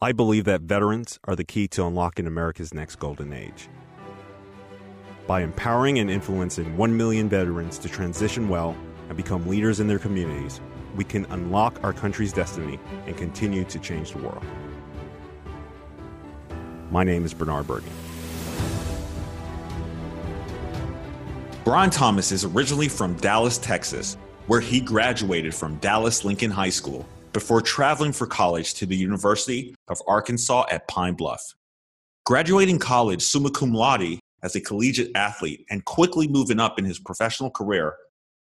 I believe that veterans are the key to unlocking America's next golden age. By empowering and influencing 1 million veterans to transition well and become leaders in their communities, we can unlock our country's destiny and continue to change the world. My name is Bernard Bergen. Brian Thomas is originally from Dallas, Texas, where he graduated from Dallas Lincoln High School before traveling for college to the University of Arkansas at Pine Bluff. Graduating college summa cum laude as a collegiate athlete and quickly moving up in his professional career,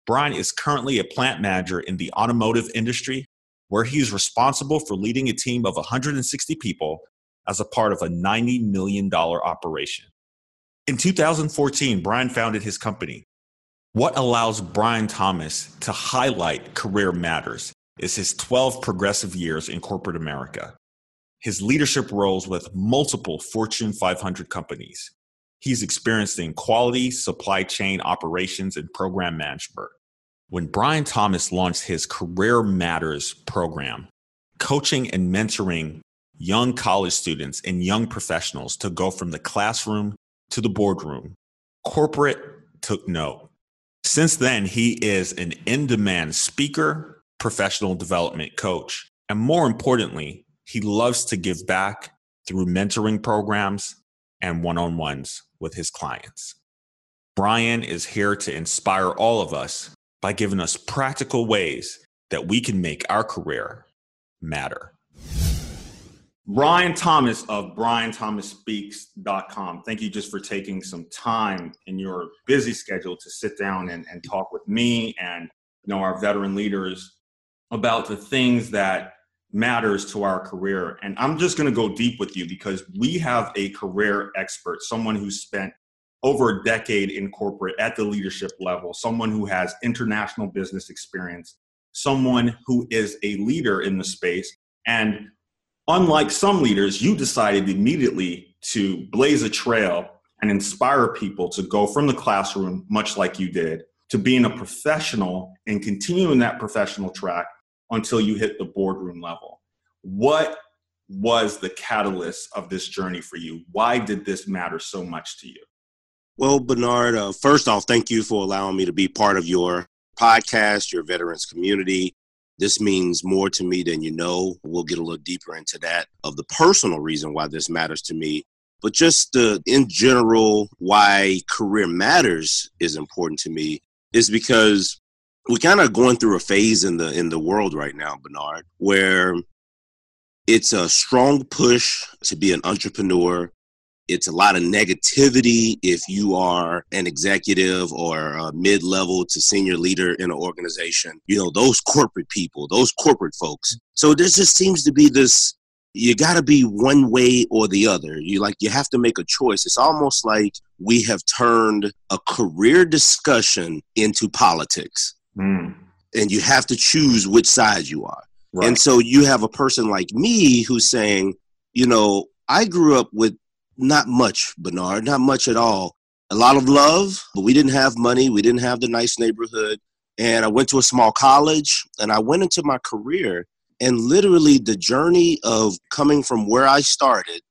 Brian is currently a plant manager in the automotive industry, where he is responsible for leading a team of 160 people as a part of a $90 million operation. In 2014, Brian founded his company. What allows Brian Thomas to highlight career matters is his 12 progressive years in corporate America, his leadership roles with multiple Fortune 500 companies. He's experienced in quality, supply chain operations, and program management. When Brian Thomas launched his Career Matters program, coaching and mentoring young college students and young professionals to go from the classroom to the boardroom. Corporate took note. Since then, he is an in demand speaker, professional development coach, and more importantly, he loves to give back through mentoring programs and one on ones with his clients. Brian is here to inspire all of us by giving us practical ways that we can make our career matter. Brian Thomas of BrianThomasSpeaks.com. Thank you just for taking some time in your busy schedule to sit down and, and talk with me and you know our veteran leaders about the things that matters to our career. And I'm just going to go deep with you because we have a career expert, someone who spent over a decade in corporate at the leadership level, someone who has international business experience, someone who is a leader in the space and unlike some leaders, you decided immediately to blaze a trail and inspire people to go from the classroom, much like you did, to being a professional and continuing that professional track until you hit the boardroom level. What was the catalyst of this journey for you? Why did this matter so much to you? Well, Bernard, uh, first off, thank you for allowing me to be part of your podcast, your veterans community. This means more to me than you know. We'll get a little deeper into that of the personal reason why this matters to me. But just the, in general, why career matters is important to me is because we're kind of going through a phase in the in the world right now, Bernard, where it's a strong push to be an entrepreneur, it's a lot of negativity if you are an executive or a mid-level to senior leader in an organization. You know those corporate people those corporate folks. So there just seems to be this you got to be one way or the other. You like you have to make a choice. It's almost like we have turned a career discussion into politics mm. and you have to choose which side you are right. and so you have a person like me who's saying you know I grew up with not much, Bernard, not much at all. A lot of love, but we didn't have money. We didn't have the nice neighborhood. And I went to a small college and I went into my career. And literally, the journey of coming from where I started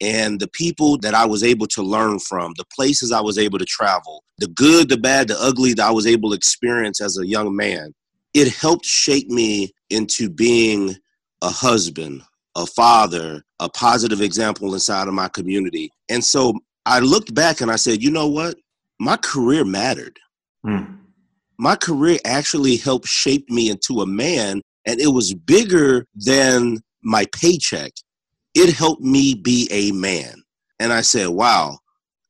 and the people that I was able to learn from, the places I was able to travel, the good, the bad, the ugly that I was able to experience as a young man, it helped shape me into being a husband, a father, a positive example inside of my community. And so I looked back and I said, you know what? My career mattered. Mm. My career actually helped shape me into a man, and it was bigger than my paycheck. It helped me be a man. And I said, wow,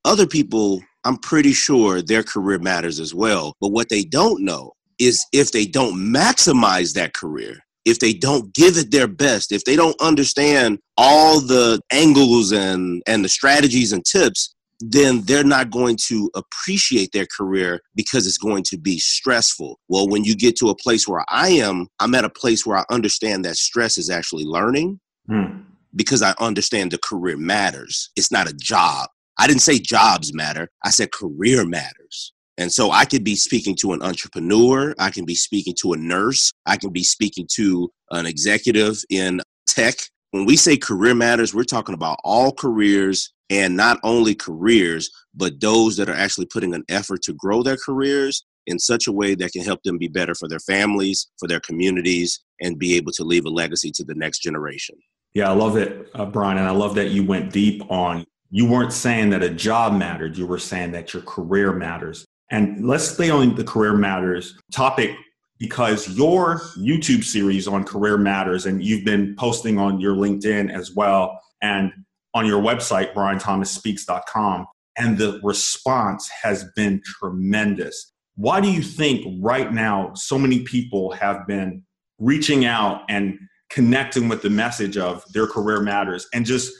other people, I'm pretty sure their career matters as well. But what they don't know is if they don't maximize that career, if they don't give it their best, if they don't understand all the angles and, and the strategies and tips, then they're not going to appreciate their career because it's going to be stressful. Well, when you get to a place where I am, I'm at a place where I understand that stress is actually learning hmm. Because I understand the career matters. It's not a job. I didn't say jobs matter, I said career matters. And so I could be speaking to an entrepreneur, I can be speaking to a nurse, I can be speaking to an executive in tech, when we say career matters, we're talking about all careers and not only careers, but those that are actually putting an effort to grow their careers in such a way that can help them be better for their families, for their communities, and be able to leave a legacy to the next generation. Yeah, I love it, uh, Brian. And I love that you went deep on, you weren't saying that a job mattered, you were saying that your career matters. And let's stay on the career matters topic because your YouTube series on career matters, and you've been posting on your LinkedIn as well and on your website, brianthomasspeaks.com, and the response has been tremendous. Why do you think right now so many people have been reaching out and connecting with the message of their career matters and just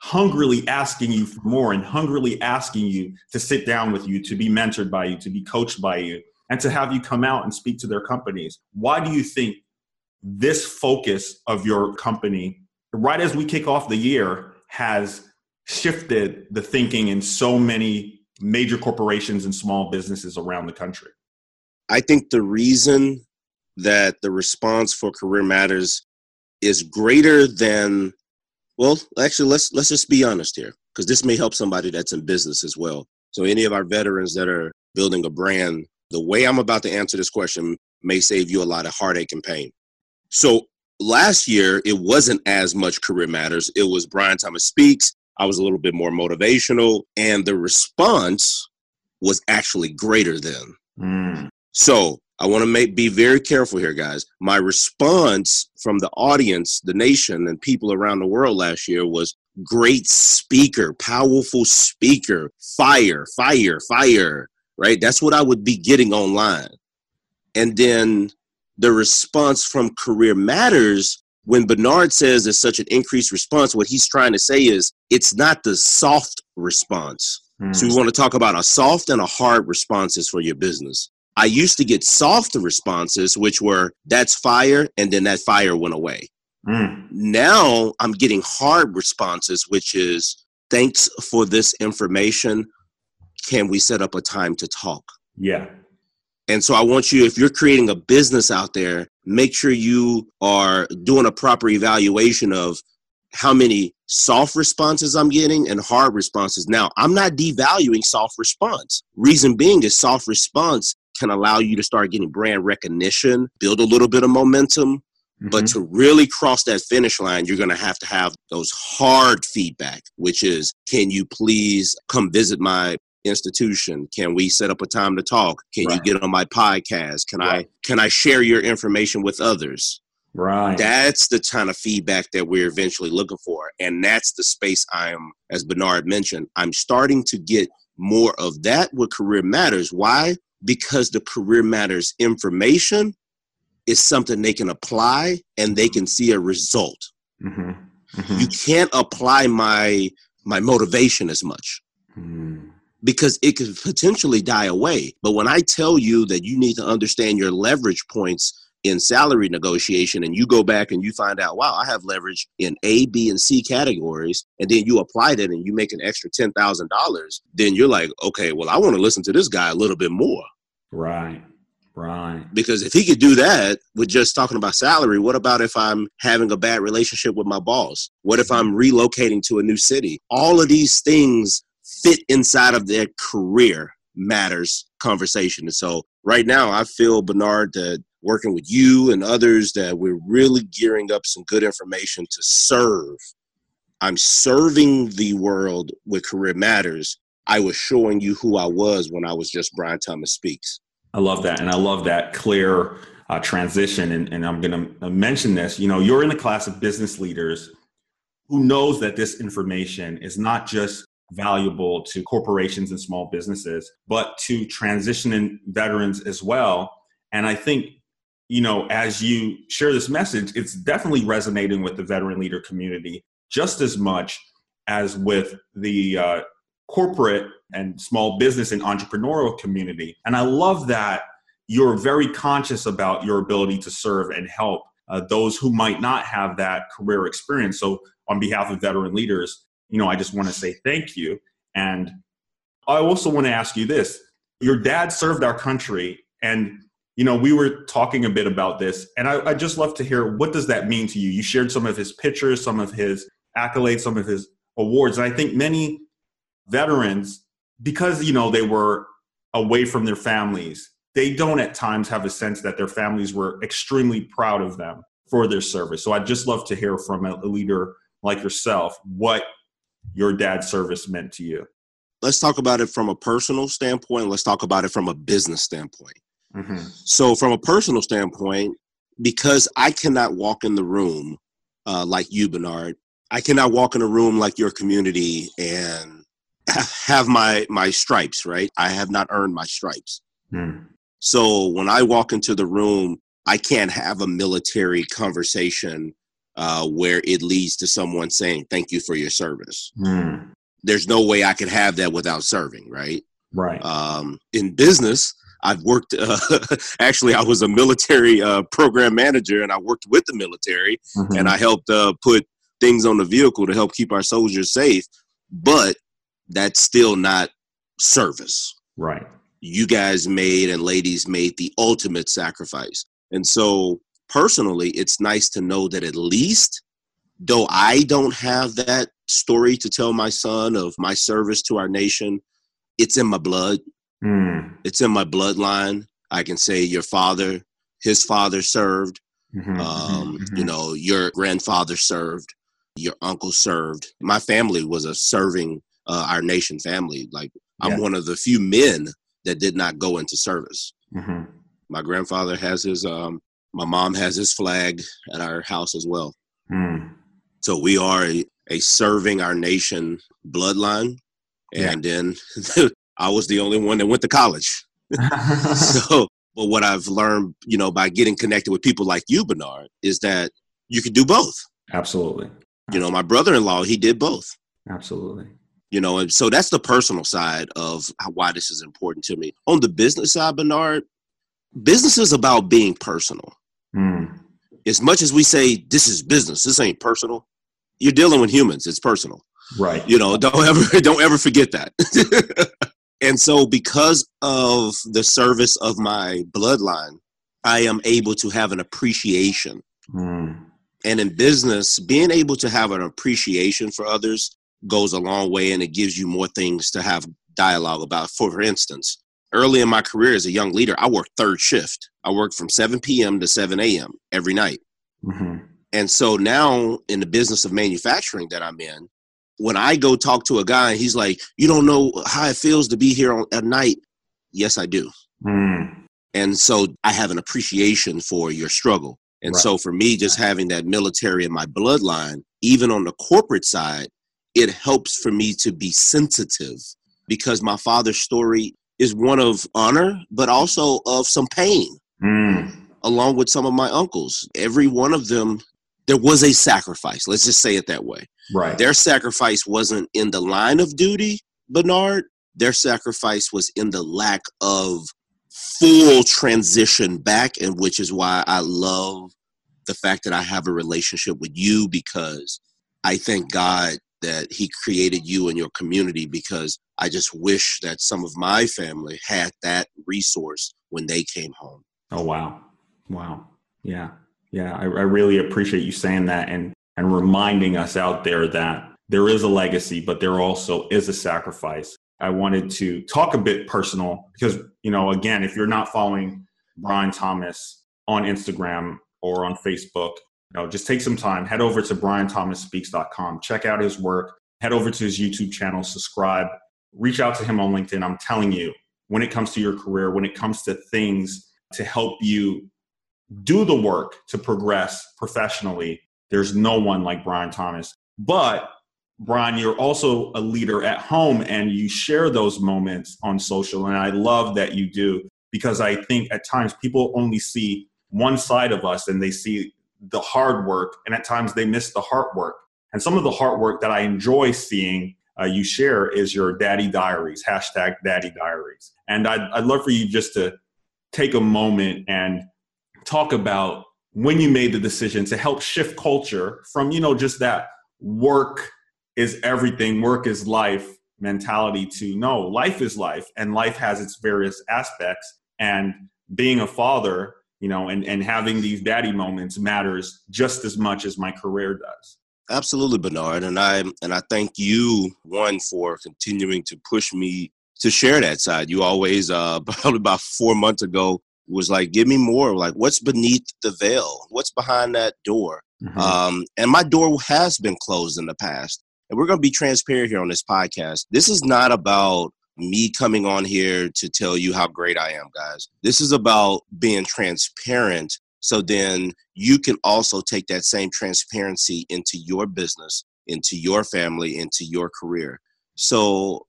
hungrily asking you for more and hungrily asking you to sit down with you, to be mentored by you, to be coached by you, and to have you come out and speak to their companies. Why do you think this focus of your company, right as we kick off the year, has shifted the thinking in so many major corporations and small businesses around the country? I think the reason that the response for Career Matters is greater than well, actually let's let's just be honest here because this may help somebody that's in business as well. So any of our veterans that are building a brand, the way I'm about to answer this question may save you a lot of heartache and pain. So last year it wasn't as much career matters. It was Brian Thomas speaks. I was a little bit more motivational and the response was actually greater than. Mm. So I want to make be very careful here, guys. My response from the audience, the nation, and people around the world last year was great speaker, powerful speaker, fire, fire, fire. Right? That's what I would be getting online. And then the response from Career Matters, when Bernard says there's such an increased response, what he's trying to say is it's not the soft response. Mm. So we want to talk about a soft and a hard responses for your business. I used to get soft responses, which were that's fire, and then that fire went away. Mm. Now I'm getting hard responses, which is thanks for this information. Can we set up a time to talk? Yeah. And so I want you, if you're creating a business out there, make sure you are doing a proper evaluation of how many soft responses I'm getting and hard responses. Now, I'm not devaluing soft response. Reason being is soft response can allow you to start getting brand recognition, build a little bit of momentum. Mm-hmm. But to really cross that finish line, you're going to have to have those hard feedback, which is, can you please come visit my institution? Can we set up a time to talk? Can right. you get on my podcast? Can right. I can I share your information with others? Right. That's the kind of feedback that we're eventually looking for. And that's the space I am, as Bernard mentioned, I'm starting to get more of that with Career Matters. Why? Because the career matters information is something they can apply and they can see a result. Mm-hmm. Mm-hmm. You can't apply my my motivation as much mm. because it could potentially die away. But when I tell you that you need to understand your leverage points in salary negotiation and you go back and you find out, wow, I have leverage in A, B, and C categories, and then you apply that and you make an extra $10,000, then you're like, okay, well, I want to listen to this guy a little bit more. Right. Right. Because if he could do that with just talking about salary, what about if I'm having a bad relationship with my boss? What if I'm relocating to a new city? All of these things fit inside of their career matters conversation. And so right now I feel Bernard that working with you and others that we're really gearing up some good information to serve. I'm serving the world with Career Matters. I was showing you who I was when I was just Brian Thomas Speaks. I love that. And I love that clear uh, transition. And, and I'm going to mention this. You know, you're in the class of business leaders who knows that this information is not just valuable to corporations and small businesses, but to transitioning veterans as well. And I think you know, as you share this message, it's definitely resonating with the veteran leader community just as much as with the uh, corporate and small business and entrepreneurial community. And I love that you're very conscious about your ability to serve and help uh, those who might not have that career experience. So, on behalf of veteran leaders, you know, I just want to say thank you. And I also want to ask you this your dad served our country and you know, we were talking a bit about this, and I, I just love to hear what does that mean to you. You shared some of his pictures, some of his accolades, some of his awards, and I think many veterans, because you know they were away from their families, they don't at times have a sense that their families were extremely proud of them for their service. So I'd just love to hear from a leader like yourself what your dad's service meant to you. Let's talk about it from a personal standpoint. Let's talk about it from a business standpoint. Mm-hmm. So, from a personal standpoint, because I cannot walk in the room uh, like you, Bernard, I cannot walk in a room like your community and have my my stripes. Right? I have not earned my stripes. Mm. So when I walk into the room, I can't have a military conversation uh, where it leads to someone saying thank you for your service. Mm. There's no way I could have that without serving. Right? Right. Um, in business, I've worked. Uh, actually, I was a military uh, program manager, and I worked with the military, mm-hmm. and I helped uh, put things on the vehicle to help keep our soldiers safe. But that's still not service. Right. You guys made and ladies made the ultimate sacrifice, and so personally, it's nice to know that at least, though I don't have that story to tell my son of my service to our nation, it's in my blood Mm. It's in my bloodline. I can say your father, his father served. Mm-hmm, um, mm-hmm. You know, your grandfather served. Your uncle served. My family was a serving uh, our nation family. Like I'm yeah. one of the few men that did not go into service. Mm-hmm. My grandfather has his. Um, my mom has his flag at our house as well. Mm. So we are a, a serving our nation bloodline. And yeah. then I was the only one that went to college. so, but what I've learned, you know, by getting connected with people like you, Bernard, is that you can do both. Absolutely. You know, my brother-in-law, he did both. Absolutely. You know, and so that's the personal side of how, why this is important to me. On the business side, Bernard, business is about being personal. Mm. As much as we say this is business, this ain't personal. You're dealing with humans. It's personal. Right. You know, don't ever don't ever forget that. And so, because of the service of my bloodline, I am able to have an appreciation. Mm. And in business, being able to have an appreciation for others goes a long way and it gives you more things to have dialogue about. For instance, early in my career as a young leader, I worked third shift. I worked from 7 p.m. to 7 a.m. every night. Mm-hmm. And so now in the business of manufacturing that I'm in, when I go talk to a guy and he's like, "You don't know how it feels to be here on, at night." Yes, I do. Mm. And so I have an appreciation for your struggle. And right. so for me, just having that military in my bloodline, even on the corporate side, it helps for me to be sensitive because my father's story is one of honor, but also of some pain, mm. along with some of my uncles. Every one of them, there was a sacrifice. Let's just say it that way. Right. Their sacrifice wasn't in the line of duty, Bernard. Their sacrifice was in the lack of full transition back, and which is why I love the fact that I have a relationship with you because I thank God that He created you and your community because I just wish that some of my family had that resource when they came home. Oh, wow. Wow. Yeah. Yeah. I, I really appreciate you saying that. And and reminding us out there that there is a legacy, but there also is a sacrifice. I wanted to talk a bit personal because, you know, again, if you're not following Brian Thomas on Instagram or on Facebook, you know, just take some time, head over to brianthomasspeaks.com, check out his work, head over to his YouTube channel, subscribe, reach out to him on LinkedIn. I'm telling you, when it comes to your career, when it comes to things to help you do the work to progress professionally, there's no one like Brian Thomas. But Brian, you're also a leader at home and you share those moments on social. And I love that you do because I think at times people only see one side of us and they see the hard work, and at times they miss the hard work. And some of the hard work that I enjoy seeing uh, you share is your daddy diaries, hashtag daddy diaries. And I'd, I'd love for you just to take a moment and talk about when you made the decision to help shift culture from you know just that work is everything work is life mentality to no life is life and life has its various aspects and being a father, you know, and, and having these daddy moments matters just as much as my career does. Absolutely, Bernard. And I and I thank you one for continuing to push me to share that side. You always uh probably about four months ago was like, give me more. Like, what's beneath the veil? What's behind that door? Mm-hmm. Um, and my door has been closed in the past. And we're going to be transparent here on this podcast. This is not about me coming on here to tell you how great I am, guys. This is about being transparent so then you can also take that same transparency into your business, into your family, into your career. So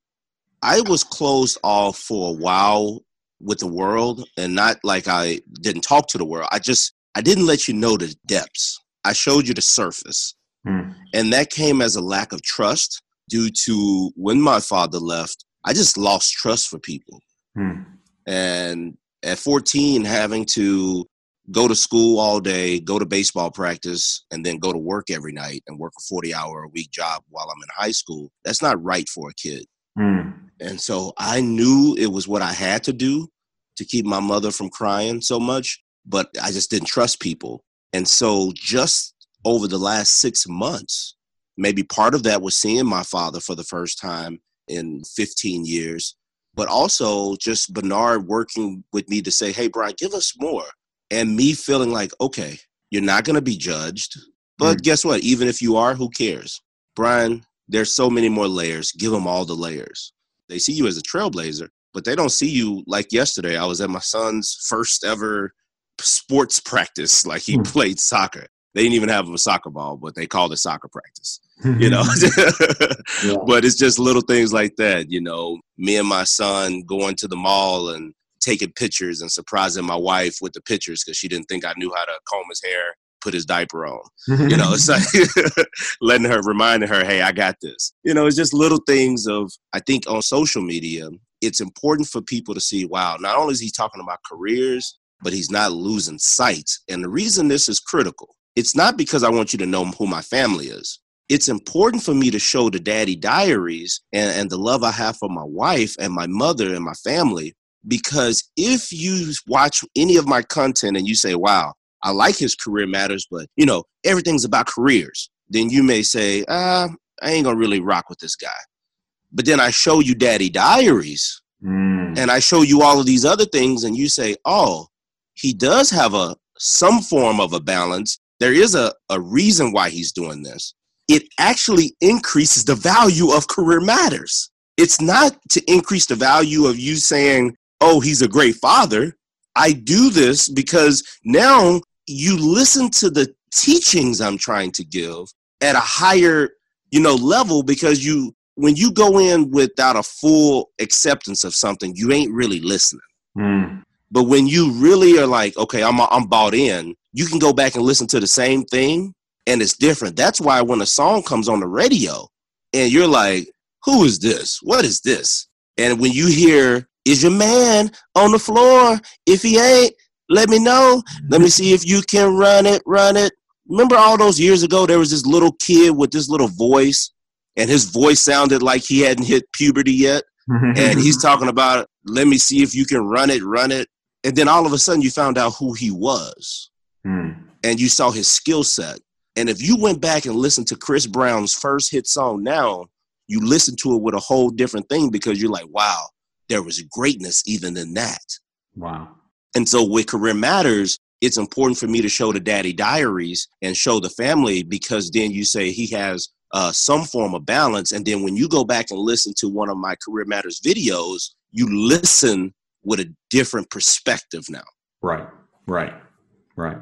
I was closed off for a while with the world and not like I didn't talk to the world. I just I didn't let you know the depths. I showed you the surface. Hmm. And that came as a lack of trust due to when my father left, I just lost trust for people. Hmm. And at 14 having to go to school all day, go to baseball practice, and then go to work every night and work a 40 hour a week job while I'm in high school, that's not right for a kid. Mm. And so I knew it was what I had to do to keep my mother from crying so much, but I just didn't trust people. And so just over the last six months, maybe part of that was seeing my father for the first time in 15 years, but also just Bernard working with me to say, hey, Brian, give us more. And me feeling like, okay, you're not going to be judged. But mm. guess what? Even if you are, who cares? Brian, there's so many more layers. Give them all the layers. They see you as a trailblazer, but they don't see you like yesterday. I was at my son's first ever sports practice. Like he mm. played soccer. They didn't even have a soccer ball, but they called it soccer practice. you know, yeah. but it's just little things like that. You know, me and my son going to the mall and taking pictures and surprising my wife with the pictures because she didn't think I knew how to comb his hair, put his diaper on. you know, it's like letting her, reminding her, hey, I got this. You know, it's just little things of, I think on social media, it's important for people to see, wow, not only is he talking about careers, but he's not losing sight. And the reason this is critical, it's not because I want you to know who my family is. It's important for me to show the daddy diaries and, and the love I have for my wife and my mother and my family because if you watch any of my content and you say, wow, I like his career matters, but you know, everything's about careers, then you may say, ah, I ain't gonna really rock with this guy. But then I show you Daddy Diaries mm. and I show you all of these other things, and you say, oh, he does have a some form of a balance. There is a, a reason why he's doing this. It actually increases the value of career matters. It's not to increase the value of you saying, oh, he's a great father. I do this because now you listen to the teachings I'm trying to give at a higher, you know, level because you when you go in without a full acceptance of something, you ain't really listening. Mm. But when you really are like, okay, I'm I'm bought in, you can go back and listen to the same thing and it's different. That's why when a song comes on the radio and you're like, who is this? What is this? And when you hear is your man on the floor? If he ain't, let me know. Let me see if you can run it, run it. Remember all those years ago, there was this little kid with this little voice, and his voice sounded like he hadn't hit puberty yet. and he's talking about, let me see if you can run it, run it. And then all of a sudden, you found out who he was. Mm. And you saw his skill set. And if you went back and listened to Chris Brown's first hit song now, you listen to it with a whole different thing because you're like, wow, there was greatness even in that. Wow. And so with Career Matters, it's important for me to show the daddy diaries and show the family because then you say he has uh, some form of balance. And then when you go back and listen to one of my Career Matters videos, you listen with a different perspective now. Right, right, right.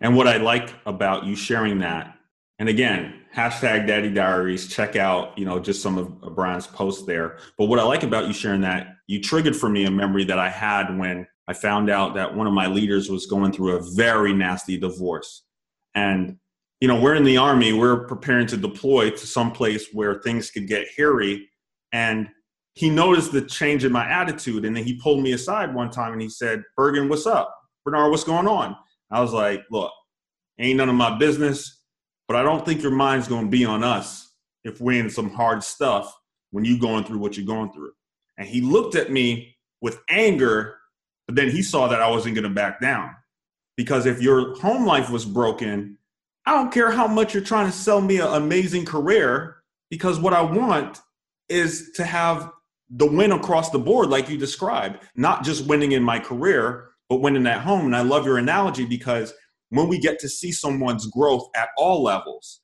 And what I like about you sharing that, and again, hashtag daddy diaries check out you know just some of brian's posts there but what i like about you sharing that you triggered for me a memory that i had when i found out that one of my leaders was going through a very nasty divorce and you know we're in the army we're preparing to deploy to some place where things could get hairy and he noticed the change in my attitude and then he pulled me aside one time and he said bergen what's up bernard what's going on i was like look ain't none of my business but I don't think your mind's going to be on us if we're in some hard stuff when you're going through what you're going through. And he looked at me with anger, But then he saw that I wasn't going to back down. Because if your home life was broken, I don't care how much you're trying to sell me an amazing career, because what I want is to have the win across the board, like you described, not just winning in my career, but winning at home. And I love your analogy because when we get to see someone's growth at all levels,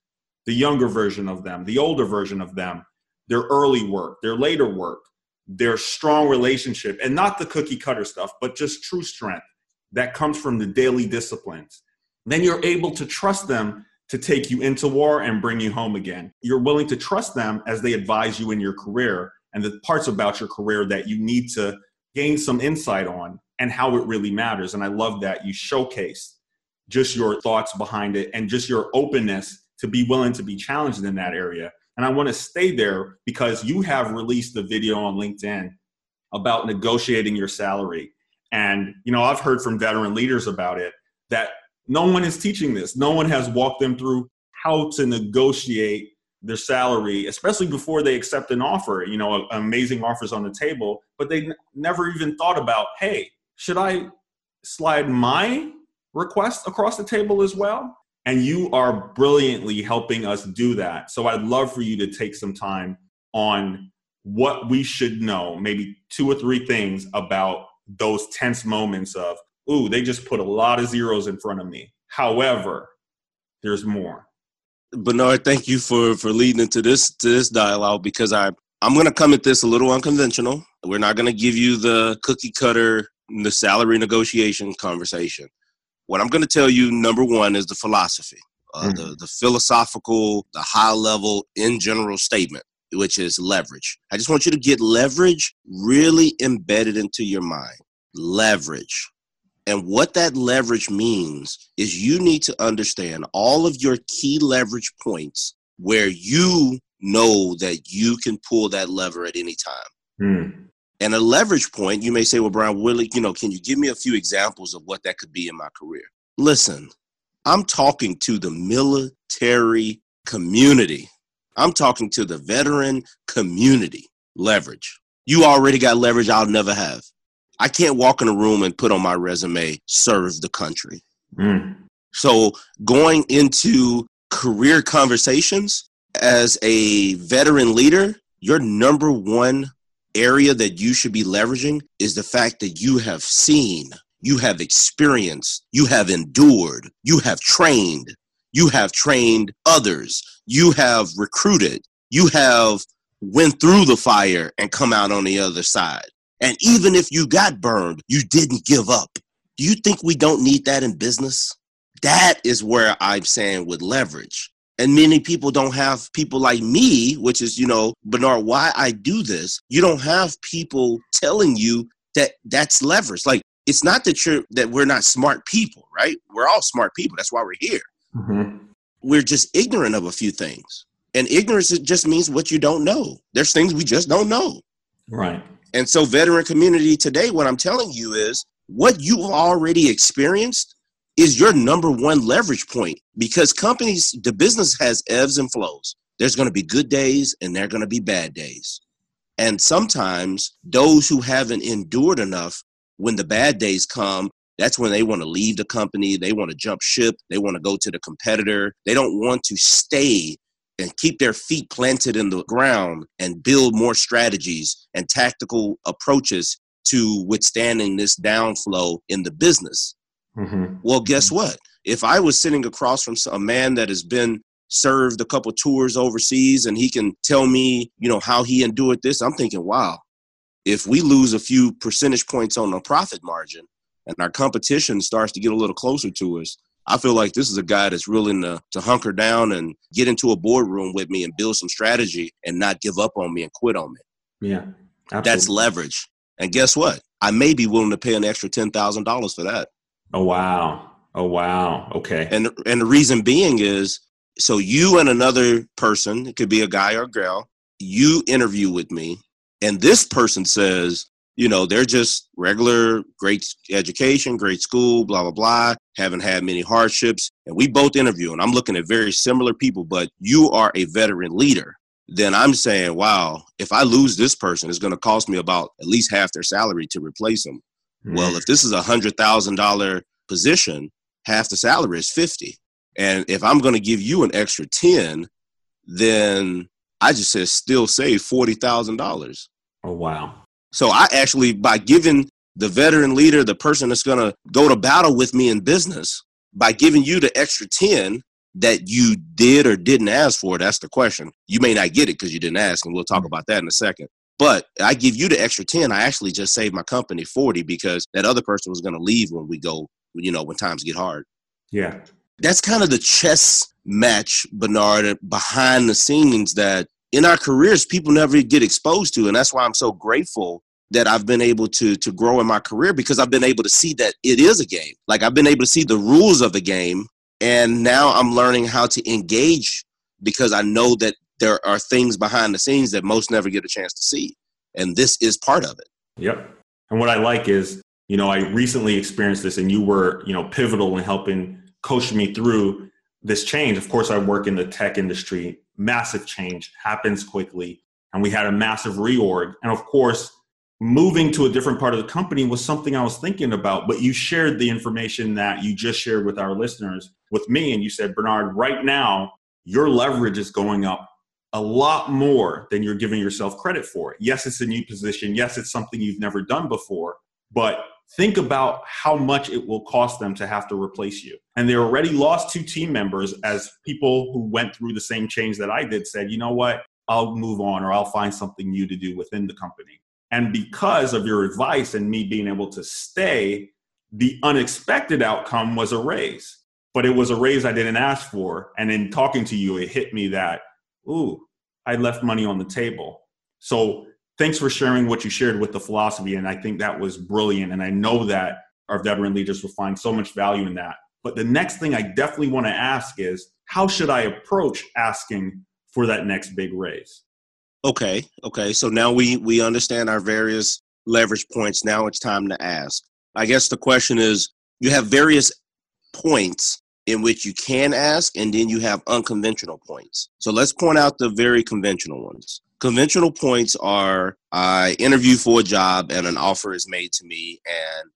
the younger version of them, the older version of them, their early work, their later work, their strong relationship, and not the cookie cutter stuff, but just true strength that comes from the daily disciplines. Then you're able to trust them to take you into war and bring you home again. You're willing to trust them as they advise you in your career and the parts about your career that you need to gain some insight on and how it really matters. And I love that you showcase just your thoughts behind it and just your openness to be willing to be challenged in that area. And I want to stay there because you have released a video on LinkedIn about negotiating your salary. And, you know, I've heard from veteran leaders about it that no one is teaching this. No one has walked them through how to negotiate their salary, especially before they accept an offer. You know, amazing offers on the table, but they n- never even thought about, hey, should I slide my request across the table as well? And you are brilliantly helping us do that. So I'd love for you to take some time on what we should know, maybe two or three things about those tense moments of, ooh, they just put a lot of zeros in front of me. However, there's more. Bernard, thank you for for leading into this to this dialogue because I I'm going to come at this a little unconventional. We're not going to give you the cookie cutter the salary negotiation conversation. What I'm going to tell you, number one, is the philosophy, uh, mm-hmm. the the philosophical, the high level, in general statement, which is leverage. I just want you to get leverage really embedded into your mind. Leverage. And what that leverage means is you need to understand all of your key leverage points where you know that you can pull that lever at any time. Mm. And a leverage point, you may say, well, Brian, Willie, you know, can you give me a few examples of what that could be in my career? Listen, I'm talking to the military community. I'm talking to the veteran community. Leverage. You already got leverage I'll never have. I can't walk in a room and put on my resume, serve the country. Mm. So going into career conversations as a veteran leader, your number one area that you should be leveraging is the fact that you have seen, you have experienced, you have endured, you have trained, you have trained others, you have recruited, you have went through the fire and come out on the other side. And even if you got burned, you didn't give up. Do you think we don't need that in business? That is where I'm saying with leverage. And many people don't have people like me, which is, you know, Bernard, why I do this. You don't have people telling you that that's leverage. Like, it's not that you're that we're not smart people, right? We're all smart people. That's why we're here. Mm-hmm. We're just ignorant of a few things. And ignorance just means what you don't know. There's things we just don't know. Right. And so, veteran community today, what I'm telling you is what you've already experienced is your number one leverage point because companies, the business has ebbs and flows. There's going to be good days and there are going to be bad days. And sometimes those who haven't endured enough, when the bad days come, that's when they want to leave the company. They want to jump ship. They want to go to the competitor. They don't want to stay and keep their feet planted in the ground and build more strategies and tactical approaches to withstanding this downflow in the business. Mm-hmm. Well, guess what? If I was sitting across from a man that has been served a couple tours overseas and he can tell me, you know, how he endured this, I'm thinking, wow, if we lose a few percentage points on the profit margin and our competition starts to get a little closer to us, I feel like this is a guy that's willing to, to hunker down and get into a boardroom with me and build some strategy and not give up on me and quit on me. Yeah. Absolutely. That's leverage. And guess what? I may be willing to pay an extra $10,000 for that. Oh, wow. Oh, wow. Okay. And, and the reason being is so you and another person, it could be a guy or a girl, you interview with me, and this person says, you know, they're just regular, great education, great school, blah, blah, blah, haven't had many hardships. And we both interview, and I'm looking at very similar people, but you are a veteran leader. Then I'm saying, wow, if I lose this person, it's going to cost me about at least half their salary to replace them. Mm-hmm. Well, if this is a hundred thousand dollar position, half the salary is fifty. And if I'm going to give you an extra ten, then I just said still save forty thousand dollars. Oh wow! So I actually by giving the veteran leader, the person that's going to go to battle with me in business, by giving you the extra ten that you did or didn't ask for, that's the question. You may not get it because you didn't ask, and we'll talk mm. about that in a second. But I give you the extra 10, I actually just saved my company 40 because that other person was going to leave when we go, you know, when times get hard. Yeah. That's kind of the chess match, Bernard, behind the scenes that in our careers people never get exposed to. And that's why I'm so grateful that I've been able to to grow in my career because I've been able to see that it is a game. Like I've been able to see the rules of the game and now I'm learning how to engage because I know that there are things behind the scenes that most never get a chance to see. And this is part of it. Yep. And what I like is, you know, I recently experienced this and you were, you know, pivotal in helping coach me through this change. Of course, I work in the tech industry. Massive change happens quickly. And we had a massive reorg. And of course, moving to a different part of the company was something I was thinking about. But you shared the information that you just shared with our listeners with me. And you said, Bernard, right now, your leverage is going up a lot more than you're giving yourself credit for. Yes, it's a new position. Yes, it's something you've never done before. But think about how much it will cost them to have to replace you. And they already lost two team members as people who went through the same change that I did said, you know what, I'll move on or I'll find something new to do within the company. And because of your advice and me being able to stay, the unexpected outcome was a raise. But it was a raise I didn't ask for. And in talking to you, it hit me that ooh, I left money on the table. So thanks for sharing what you shared with the philosophy. And I think that was brilliant. And I know that our veteran leaders will find so much value in that. But the next thing I definitely want to ask is how should I approach asking for that next big raise? Okay, okay. So now we we understand our various leverage points. Now it's time to ask. I guess the question is you have various points in which you can ask, and then you have unconventional points. So let's point out the very conventional ones. Conventional points are I interview for a job and an offer is made to me, and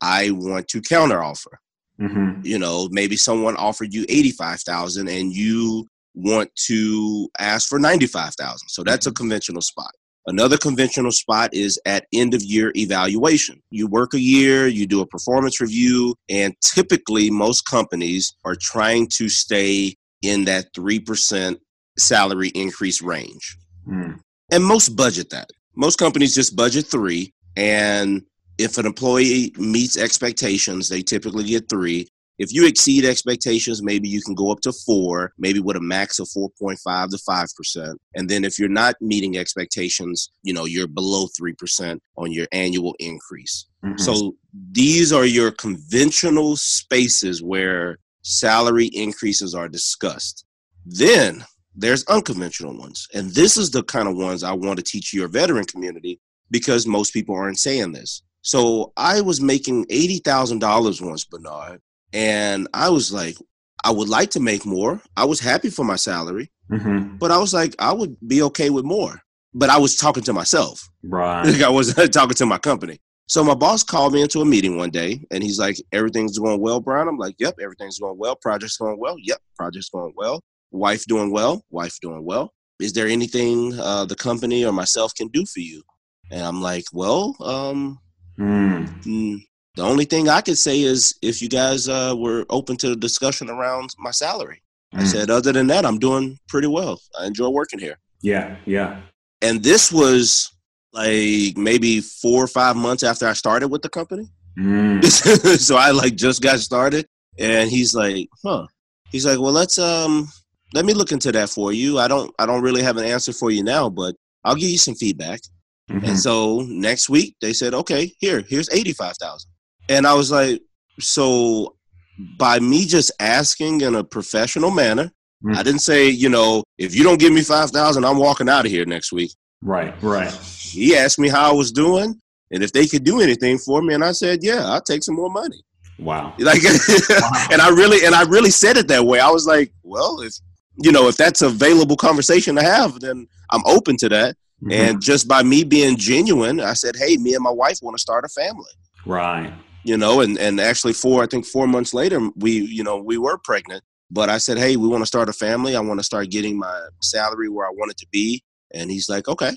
I want to counter offer. Mm-hmm. You know, maybe someone offered you eighty-five thousand, and you want to ask for ninety-five thousand. So that's a mm-hmm. conventional spot. Another conventional spot is at end of year evaluation. You work a year, you do a performance review, and typically most companies are trying to stay in that 3% salary increase range. Mm. And most budget that. Most companies just budget three. And if an employee meets expectations, they typically get three. If you exceed expectations, maybe you can go up to four, maybe with a max of 4.5 to 5%. And then if you're not meeting expectations, you know, you're below 3% on your annual increase. Mm-hmm. So these are your conventional spaces where salary increases are discussed. Then there's unconventional ones. And this is the kind of ones I want to teach your veteran community because most people aren't saying this. So I was making $80,000 once, Bernard, and I was like, I would like to make more. I was happy for my salary, mm-hmm. but I was like, I would be okay with more. But I was talking to myself. Right. I wasn't talking to my company. So my boss called me into a meeting one day and he's like, Everything's going well, Brian? I'm like, Yep, everything's going well. Project's going well. Yep, project's going well. Wife doing well. Wife doing well. Is there anything uh, the company or myself can do for you? And I'm like, Well, um, mm. The only thing I could say is if you guys uh, were open to the discussion around my salary. Mm. I said, other than that, I'm doing pretty well. I enjoy working here. Yeah, yeah. And this was like maybe four or five months after I started with the company. Mm. so I like just got started, and he's like, "Huh." He's like, "Well, let's um, let me look into that for you. I don't, I don't really have an answer for you now, but I'll give you some feedback." Mm-hmm. And so next week they said, "Okay, here, here's eighty-five thousand. And I was like, so by me just asking in a professional manner, mm. I didn't say, you know, if you don't give me 5,000, I'm walking out of here next week. Right, right. He asked me how I was doing and if they could do anything for me. And I said, yeah, I'll take some more money. Wow. Like, wow. and I really, and I really said it that way. I was like, well, if, you know, if that's available conversation to have, then I'm open to that. Mm-hmm. And just by me being genuine, I said, hey, me and my wife want to start a family. Right. You know, and and actually four I think four months later we you know we were pregnant. But I said, hey, we want to start a family. I want to start getting my salary where I want it to be. And he's like, okay.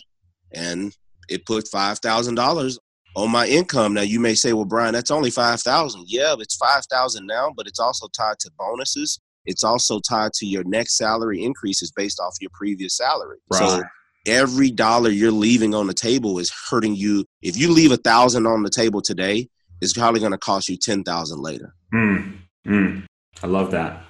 And it put five thousand dollars on my income. Now you may say, well, Brian, that's only five thousand. Yeah, it's five thousand now, but it's also tied to bonuses. It's also tied to your next salary increases based off your previous salary. Right. So every dollar you're leaving on the table is hurting you. If you leave a thousand on the table today, it's probably going to cost you ten thousand later. Mm, mm. I love that.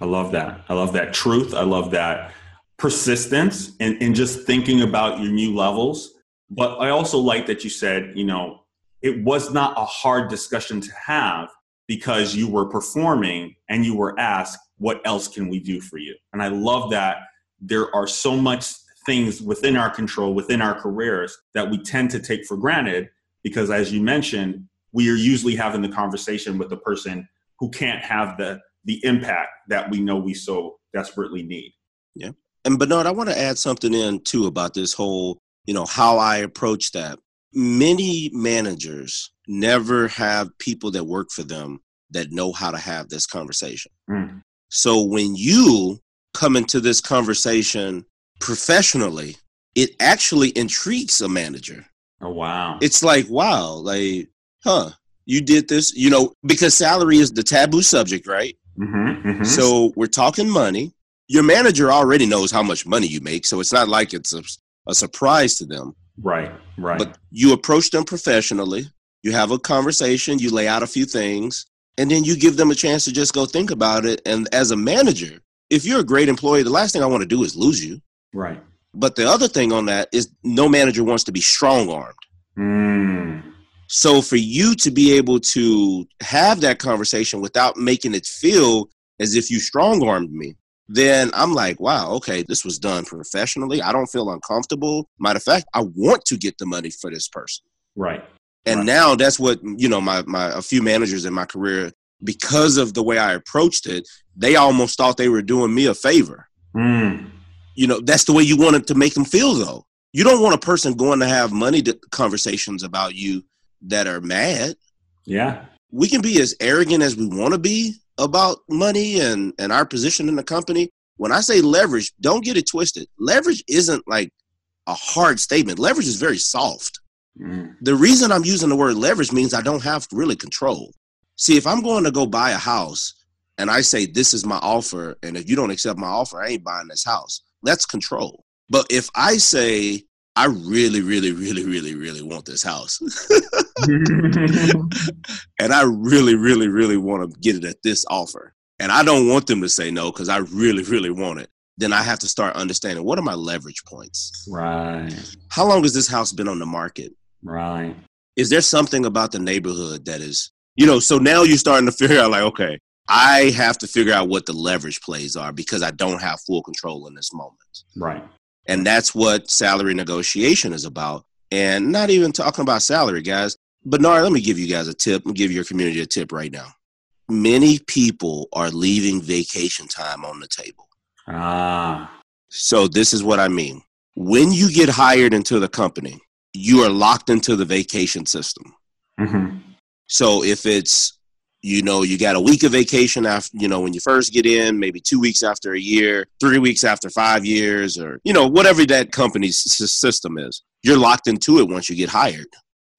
I love that. I love that truth. I love that persistence and, and just thinking about your new levels. But I also like that you said, you know, it was not a hard discussion to have because you were performing and you were asked, what else can we do for you? And I love that there are so much things within our control, within our careers that we tend to take for granted because as you mentioned, we are usually having the conversation with the person who can't have the the impact that we know we so desperately need. Yeah. And Bernard, I want to add something in too about this whole, you know, how I approach that. Many managers never have people that work for them that know how to have this conversation. Mm. So when you come into this conversation professionally, it actually intrigues a manager. Oh wow. It's like, wow, like, huh, you did this, you know, because salary is the taboo subject, right? Mm-hmm, mm-hmm. So we're talking money. Your manager already knows how much money you make, so it's not like it's a, a surprise to them. right, right. But you approach them professionally. You have a conversation. You lay out a few things, and then you give them a chance to just go think about it. And as a manager, if you're a great employee, the last thing I want to do is lose you. right. But the other thing on that is no manager wants to be strong armed. Mm. So for you to be able to have that conversation without making it feel as if you strong armed me, then I'm like, wow, okay, this was done professionally. I don't feel uncomfortable. Matter of fact, I want to get the money for this person. Right. And Right. now that's what, you know, my, my a few managers in my career, because of the way I approached it, they almost thought they were doing me a favor. Mm. You know, that's the way you want it to make them feel though. You don't want a person going to have money to, conversations about you that are mad. Yeah. we can be as arrogant as we want to be about money and, and our position in the company. When I say leverage, don't get it twisted. Leverage isn't like a hard statement. Leverage is very soft. Mm. The reason I'm using the word leverage means I don't have really control. See, if I'm going to go buy a house and I say, this is my offer, and if you don't accept my offer, I ain't buying this house, that's control. But if I say, I really, really, really, really, really want this house, and I really, really, really want to get it at this offer, and I don't want them to say no because I really, really want it, then I have to start understanding what are my leverage points? right. How long has this house been on the market? Right. Is there something about the neighborhood that is, you know, so now you're starting to figure out like, okay, I have to figure out what the leverage plays are because I don't have full control in this moment. Right. And that's what salary negotiation is about. And not even talking about salary, guys. Bernard, let me give you guys a tip. Let me give your community a tip right now. Many people are leaving vacation time on the table. Ah. So, this is what I mean. When you get hired into the company, you are locked into the vacation system. Mm-hmm. So, if it's you know, you got a week of vacation after, you know, when you first get in, maybe two weeks after a year, three weeks after five years, or, you know, whatever that company's system is. You're locked into it once you get hired.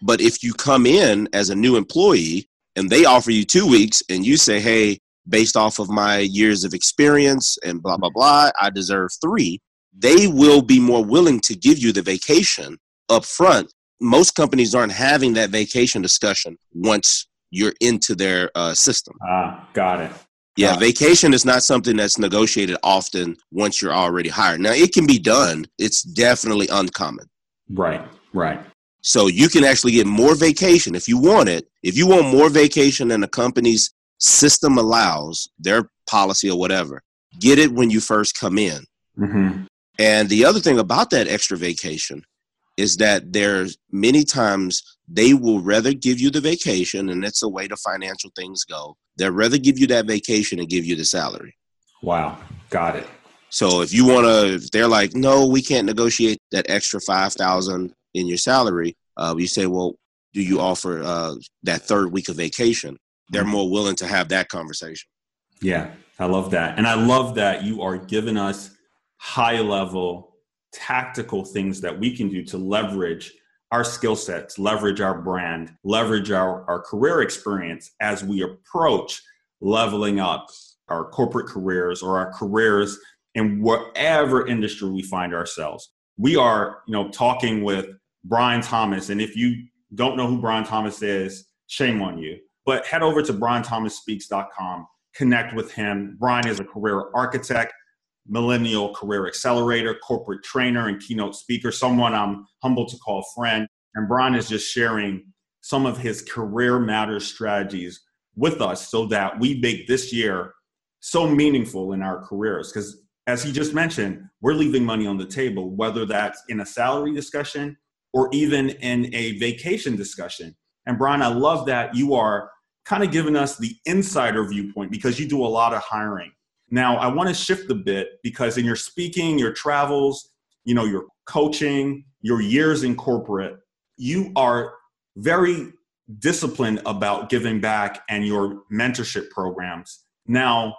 But if you come in as a new employee and they offer you two weeks and you say, hey, based off of my years of experience and blah, blah, blah, I deserve three, they will be more willing to give you the vacation up front. Most companies aren't having that vacation discussion once you're into their uh, system. Ah, got it. Yeah, Got vacation is not something that's negotiated often once you're already hired. Now, it can be done, it's definitely uncommon. Right. Right. So you can actually get more vacation if you want it. If you want more vacation than the company's system allows, their policy or whatever, get it when you first come in. Mm-hmm. And the other thing about that extra vacation is that there's many times they will rather give you the vacation, and it's the way the financial things go. They'll rather give you that vacation and give you the salary. Wow. Got it. So if you want to, if they're like, no, we can't negotiate that extra five thousand in your salary. Uh, you say, well, do you offer uh, that third week of vacation? They're mm-hmm. more willing to have that conversation. Yeah, I love that. And I love that you are giving us high level tactical things that we can do to leverage our skill sets, leverage our brand, leverage our, our career experience as we approach leveling up our corporate careers or our careers in whatever industry we find ourselves. We are, you know, talking with Brian Thomas. And if you don't know who Brian Thomas is, shame on you. But head over to brianthomasspeaks.com, connect with him. Brian is a career architect, millennial career accelerator, corporate trainer, and keynote speaker, someone I'm humbled to call a friend. And Brian is just sharing some of his career matters strategies with us so that we make this year so meaningful in our careers. Because as he just mentioned, we're leaving money on the table, whether that's in a salary discussion or even in a vacation discussion. And Brian, I love that you are kind of giving us the insider viewpoint because you do a lot of hiring. Now, I want to shift a bit because in your speaking, your travels, you know, your coaching, your years in corporate, you are very disciplined about giving back and your mentorship programs. Now,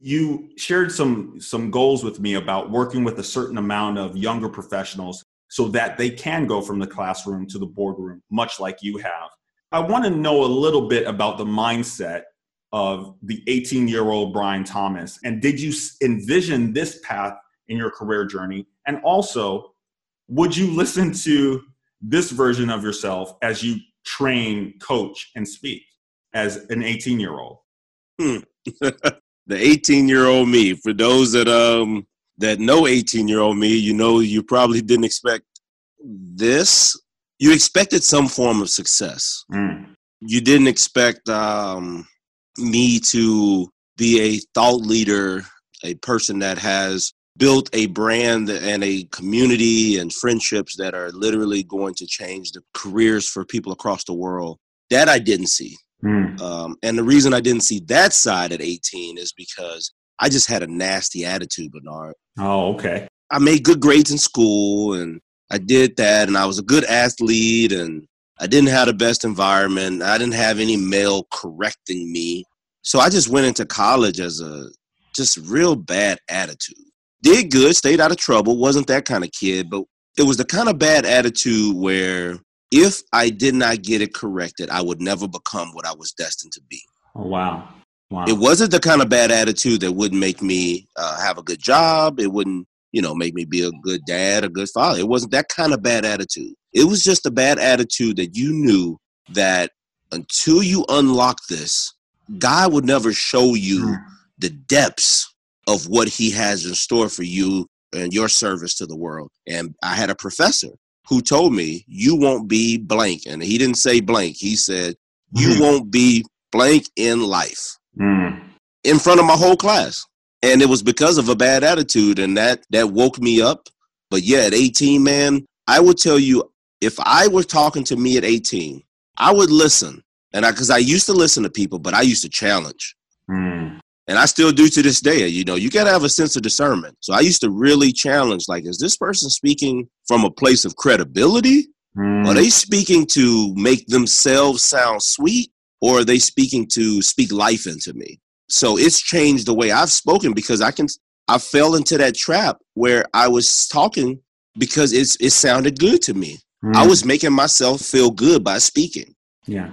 you shared some some goals with me about working with a certain amount of younger professionals so that they can go from the classroom to the boardroom much like you have. I want to know a little bit about the mindset of the 18 year old Brian Thomas. And did you envision this path in your career journey? And also, would you listen to this version of yourself as you train, coach, and speak as an 18 year old? Hmm. the 18 year old me, for those that um that know 18 year old me, you know you probably didn't expect this. You expected some form of success. Mm. You didn't expect um, me to be a thought leader, a person that has built a brand and a community and friendships that are literally going to change the careers for people across the world. That I didn't see. Mm. Um, and the reason I didn't see that side at 18 is because I just had a nasty attitude, Bernard. Oh, okay. I made good grades in school and I did that and I was a good athlete and I didn't have the best environment. I didn't have any male correcting me. So I just went into college as a just real bad attitude did good, stayed out of trouble, wasn't that kind of kid, but it was the kind of bad attitude where if I did not get it corrected, I would never become what I was destined to be. Oh, wow. Wow. It wasn't the kind of bad attitude that wouldn't make me uh, have a good job. It wouldn't, you know, make me be a good dad, a good father. It wasn't that kind of bad attitude. It was just a bad attitude that you knew that until you unlock this, God would never show you mm. the depths of what he has in store for you and your service to the world. And I had a professor who told me, You won't be blank. And he didn't say blank, he said, You mm. won't be blank in life mm. in front of my whole class. And it was because of a bad attitude, and that that woke me up. But yeah, at 18, man, I would tell you if I were talking to me at 18, I would listen. And I, because I used to listen to people, but I used to challenge. Mm and I still do to this day. You know, you got to have a sense of discernment. So I used to really challenge, like, is this person speaking from a place of credibility? Mm. Are they speaking to make themselves sound sweet, or are they speaking to speak life into me? So it's changed the way I've spoken because I can. I fell into that trap where I was talking because it's it sounded good to me. Mm. I was making myself feel good by speaking. Yeah.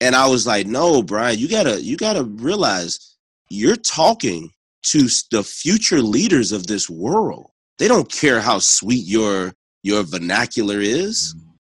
And I was like, no, Brian, you gotta you gotta realize you're talking to the future leaders of this world. They don't care how sweet your your vernacular is.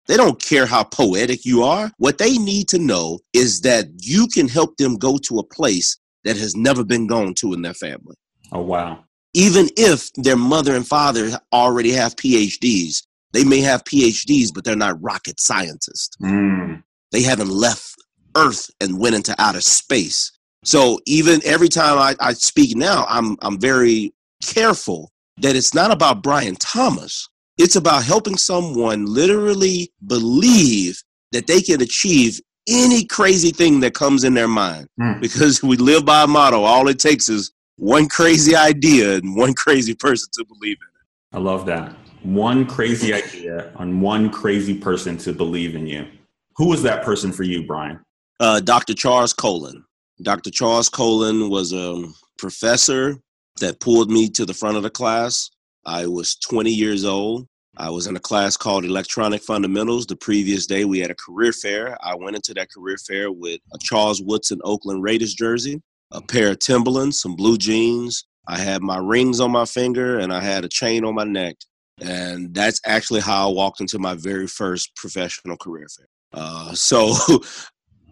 They don't care how poetic you are. What they need to know is that you can help them go to a place that has never been gone to in their family. Oh wow. Even if their mother and father already have PhDs, they may have PhDs, but they're not rocket scientists. Mm. They haven't left Earth and went into outer space. So even every time I, I speak now, I'm I'm very careful that it's not about Brian Thomas. It's about helping someone literally believe that they can achieve any crazy thing that comes in their mind. Mm. Because we live by a motto, all it takes is one crazy idea and one crazy person to believe in it. I love that. One crazy idea on one crazy person to believe in you. Who was that person for you, Brian? Uh, Dr. Charles Colin. Dr. Charles Colin was a professor that pulled me to the front of the class. I was 20 years old. I was in a class called Electronic Fundamentals. The previous day, we had a career fair. I went into that career fair with a Charles Woodson Oakland Raiders jersey, a pair of Timberlands, some blue jeans. I had my rings on my finger, and I had a chain on my neck. And that's actually how I walked into my very first professional career fair. Uh, so,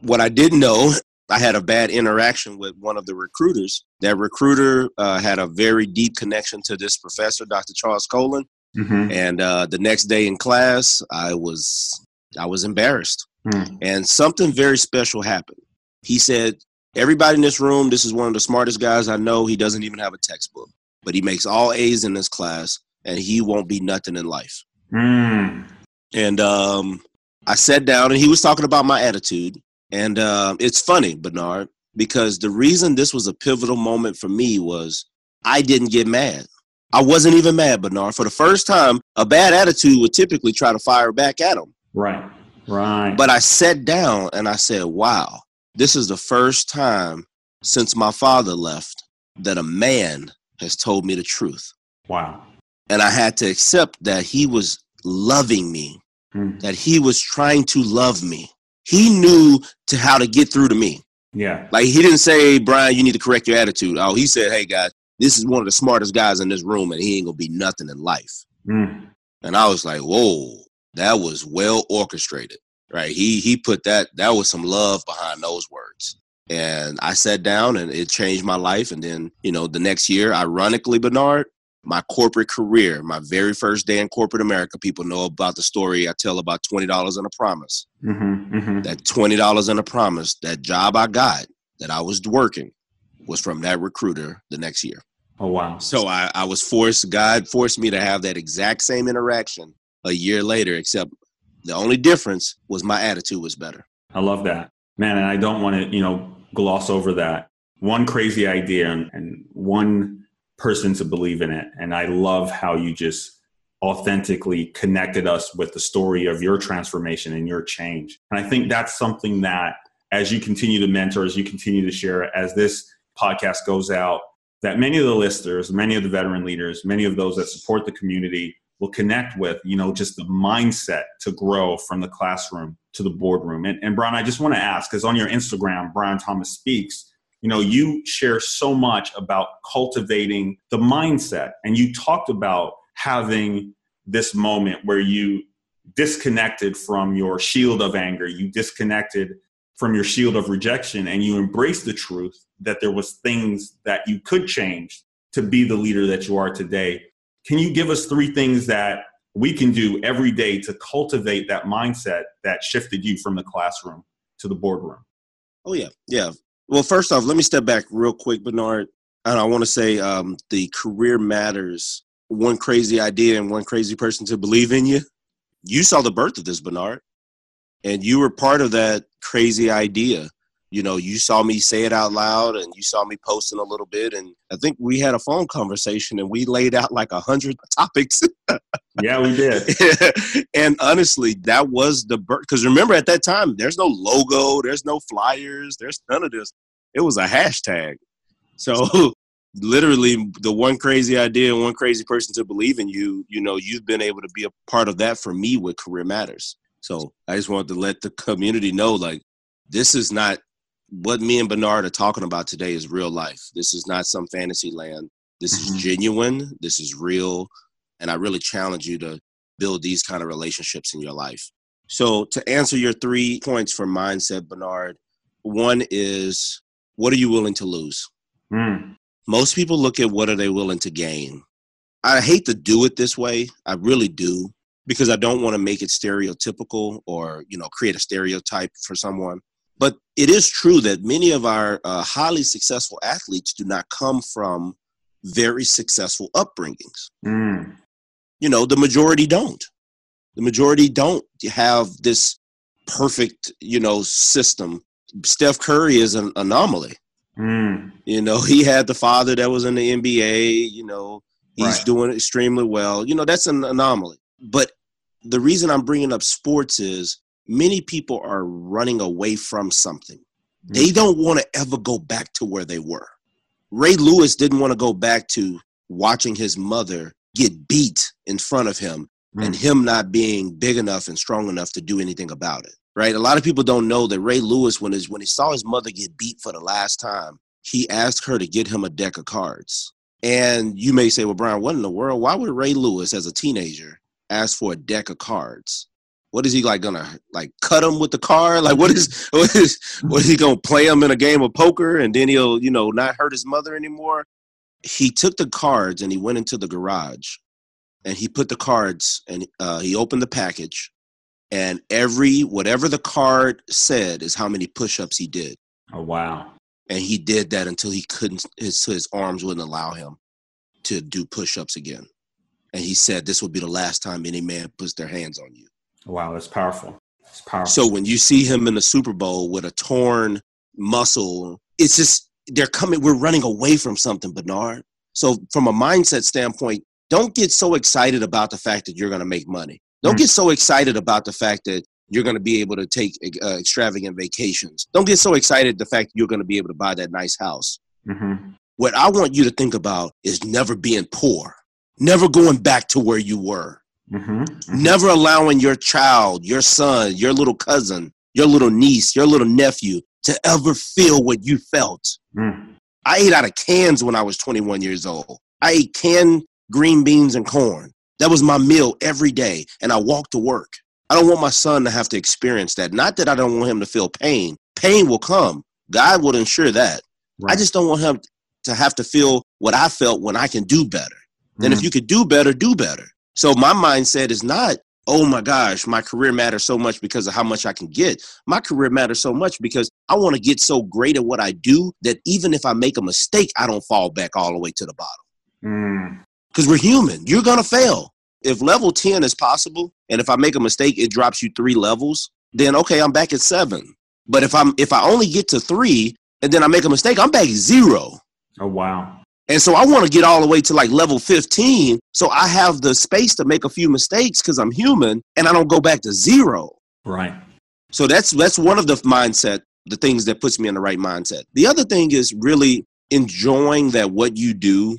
what I didn't know, I had a bad interaction with one of the recruiters. That recruiter uh, had a very deep connection to this professor, Dr. Charles Colin. Mm-hmm. And uh, the next day in class, I was I was embarrassed, mm. and something very special happened. He said, "Everybody in this room, this is one of the smartest guys I know. He doesn't even have a textbook, but he makes all A's in this class, and he won't be nothing in life." Mm. And um, I sat down, and he was talking about my attitude, and uh, it's funny, Bernard, because the reason this was a pivotal moment for me was I didn't get mad. I wasn't even mad, Bernard. For the first time, a bad attitude would typically try to fire back at him. Right, right. But I sat down and I said, wow, this is the first time since my father left that a man has told me the truth. Wow. And I had to accept that he was loving me, mm. that he was trying to love me. He knew to how to get through to me. Yeah. Like he didn't say, Brian, you need to correct your attitude. Oh, he said, hey, guys, this is one of the smartest guys in this room, and he ain't gonna be nothing in life. Mm. And I was like, whoa, that was well orchestrated, right? He he put that that was some love behind those words. And I sat down and it changed my life. And then, you know, the next year, ironically, Bernard, my corporate career, my very first day in corporate America, people know about the story I tell about $20 and a promise. Mm-hmm, mm-hmm. That $20 and a promise, that job I got that I was working was from that recruiter the next year. Oh wow! So I, I was forced. God forced me to have that exact same interaction a year later, except the only difference was my attitude was better. I love that, man, and I don't want to you know gloss over that. One crazy idea and, and one person to believe in it, and I love how you just authentically connected us with the story of your transformation and your change. And I think that's something that as you continue to mentor, as you continue to share, as this podcast goes out, that many of the listeners, many of the veteran leaders, many of those that support the community will connect with, you know, just the mindset to grow from the classroom to the boardroom. And, and Brian, I just want to ask, because on your Instagram, Brian Thomas Speaks, you know, you share so much about cultivating the mindset. And you talked about having this moment where you disconnected from your shield of anger, you disconnected from your shield of rejection and you embraced the truth that there was things that you could change to be the leader that you are today. Can you give us three things that we can do every day to cultivate that mindset that shifted you from the classroom to the boardroom? Oh yeah. Yeah well first off let me step back real quick bernard and i want to say um, the career matters. One crazy idea and one crazy person to believe in you. You saw the birth of this bernard and you were part of that crazy idea you know you saw me say it out loud and you saw me posting a little bit and i think we had a phone conversation and we laid out like a hundred topics. Yeah we did. And honestly that was the birth. because remember at that time there's no logo there's no flyers there's none of this. It was a hashtag. So literally the one crazy idea and one crazy person to believe in you you know you've been able to be a part of that for me with career matters. So I just wanted to let the community know like this is not what me and Bernard are talking about today is real life. This is not some fantasy land. This mm-hmm. is genuine. This is real. And I really challenge you to build these kind of relationships in your life. So to answer your three points for mindset, Bernard, one is what are you willing to lose? Mm. Most people look at what are they willing to gain. I hate to do it this way. I really do because I don't want to make it stereotypical or you know create a stereotype for someone. But it is true that many of our uh, highly successful athletes do not come from very successful upbringings. Mm. You know, the majority don't. The majority don't have this perfect, you know, system. Steph Curry is an anomaly. Mm. You know, he had the father that was in the NBA. You know, he's right. doing extremely well. You know, that's an anomaly. But the reason I'm bringing up sports is many people are running away from something. Mm-hmm. They don't want to ever go back to where they were. Ray Lewis didn't want to go back to watching his mother get beat in front of him mm-hmm. and him not being big enough and strong enough to do anything about it. Right? A lot of people don't know that Ray Lewis, when his when he saw his mother get beat for the last time, he asked her to get him a deck of cards. And you may say, well, Brian, what in the world? Why would Ray Lewis, as a teenager, ask for a deck of cards? What is he like gonna like cut him with the card? Like what is what is what is he gonna play him in a game of poker and then he'll you know not hurt his mother anymore? He took the cards and he went into the garage and he put the cards and uh, he opened the package and every whatever the card said is how many push-ups he did. Oh wow! and he did that until he couldn't his his arms wouldn't allow him to do push-ups again and he said this will be the last time any man puts their hands on you wow that's powerful that's powerful so when you see him in the super bowl with a torn muscle it's just they're coming we're running away from something bernard so from a mindset standpoint don't get so excited about the fact that you're going to make money don't mm. get so excited about the fact that you're going to be able to take uh, extravagant vacations. Don't get so excited the fact you're going to be able to buy that nice house. Mm-hmm. What I want you to think about is never being poor, never going back to where you were, mm-hmm. Mm-hmm. never allowing your child, your son, your little cousin, your little niece, your little nephew to ever feel what you felt. Mm. I ate out of cans when I was 21 years old. I ate canned green beans and corn. That was my meal every day, and I walked to work. I don't want my son to have to experience that. Not that I don't want him to feel pain. Pain will come. God will ensure that. Right. I just don't want him to have to feel what I felt when I can do better. Then mm. if you could do better, do better. So my mindset is not, oh my gosh, my career matters so much because of how much I can get. My career matters so much because I want to get so great at what I do that even if I make a mistake, I don't fall back all the way to the bottom. Because mm. we're human. You're going to fail. If level 10 is possible, and if I make a mistake, it drops you three levels, then okay, I'm back at seven. But if I'm if I only get to three and then I make a mistake, I'm back at zero. Oh wow. And so I want to get all the way to like level 15 so I have the space to make a few mistakes because I'm human and I don't go back to zero. Right. So that's that's one of the mindset, the things that puts me in the right mindset. The other thing is really enjoying that what you do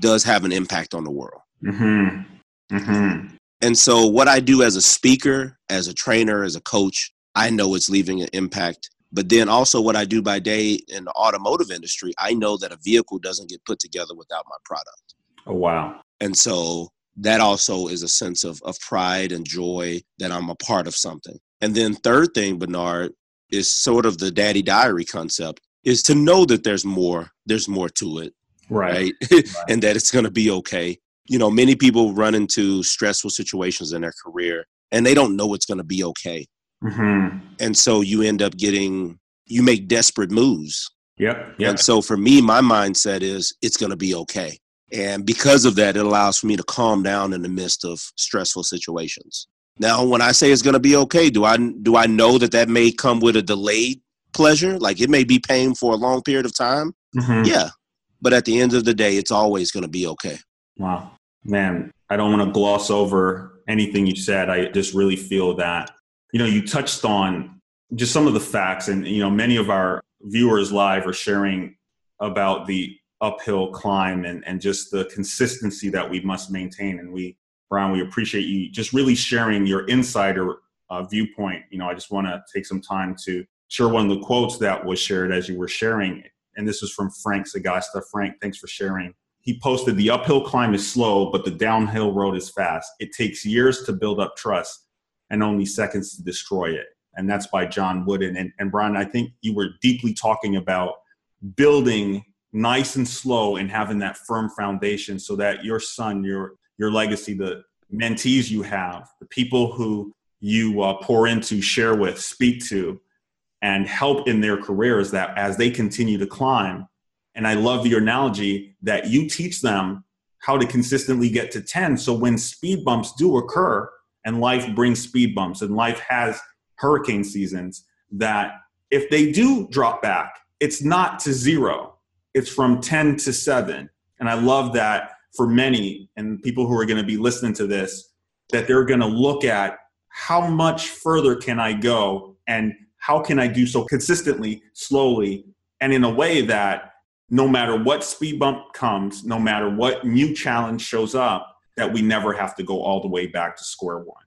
does have an impact on the world. Mm-hmm. Mm-hmm. And so, what I do as a speaker, as a trainer, as a coach, I know it's leaving an impact. But then also, what I do by day in the automotive industry, I know that a vehicle doesn't get put together without my product. Oh, wow. And so, that also is a sense of, of pride and joy that I'm a part of something. And then, third thing, Bernard, is sort of the daddy diary concept is to know that there's more, there's more to it. Right. right? right. and that it's going to be okay you know, many people run into stressful situations in their career and they don't know it's going to be okay. Mm-hmm. And so you end up getting, you make desperate moves. Yep, yep. And so for me, my mindset is it's going to be okay. And because of that, it allows for me to calm down in the midst of stressful situations. Now, when I say it's going to be okay, do I do I know that that may come with a delayed pleasure? Like it may be pain for a long period of time. Mm-hmm. Yeah, but at the end of the day, it's always going to be okay. Wow. Man, I don't want to gloss over anything you said. I just really feel that, you know, you touched on just some of the facts, and, you know, many of our viewers live are sharing about the uphill climb and, and just the consistency that we must maintain. And we, Brian, we appreciate you just really sharing your insider uh, viewpoint. You know, I just want to take some time to share one of the quotes that was shared as you were sharing. And this is from Frank Sagasta. Frank, thanks for sharing he posted the uphill climb is slow, but the downhill road is fast. It takes years to build up trust and only seconds to destroy it. And that's by John Wooden. And, and Brian, I think you were deeply talking about building nice and slow and having that firm foundation so that your son, your your legacy, the mentees you have, the people who you uh, pour into, share with, speak to, and help in their careers that as they continue to climb, and I love your analogy that you teach them how to consistently get to 10. So when speed bumps do occur, and life brings speed bumps, and life has hurricane seasons, that if they do drop back, it's not to zero, it's from 10 to 7. And I love that for many and people who are going to be listening to this, that they're going to look at how much further can I go and how can I do so consistently, slowly, and in a way that no matter what speed bump comes, no matter what new challenge shows up, that we never have to go all the way back to square one.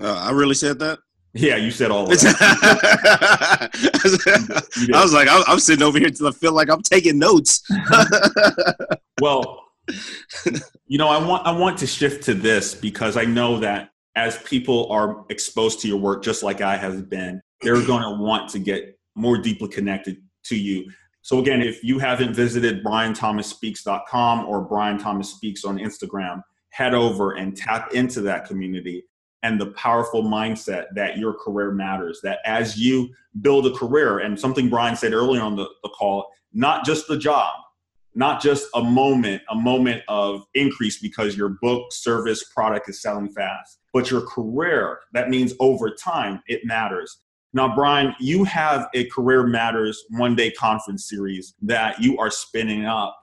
Uh, I really said that. Yeah, you said all of that. I was like, I'm sitting over here till I feel like I'm taking notes. well, you know, I want I want to shift to this because I know that as people are exposed to your work, just like I have been, they're going to want to get more deeply connected to you. So again, if you haven't visited brianthomasspeaks.com or Brian Thomas Speaks on Instagram, head over and tap into that community and the powerful mindset that your career matters. That as you build a career, and something Brian said earlier on the, the call, not just the job, not just a moment, a moment of increase because your book, service, product is selling fast, but your career. That means over time, it matters. Now, Brian, you have a Career Matters one day conference series that you are spinning up.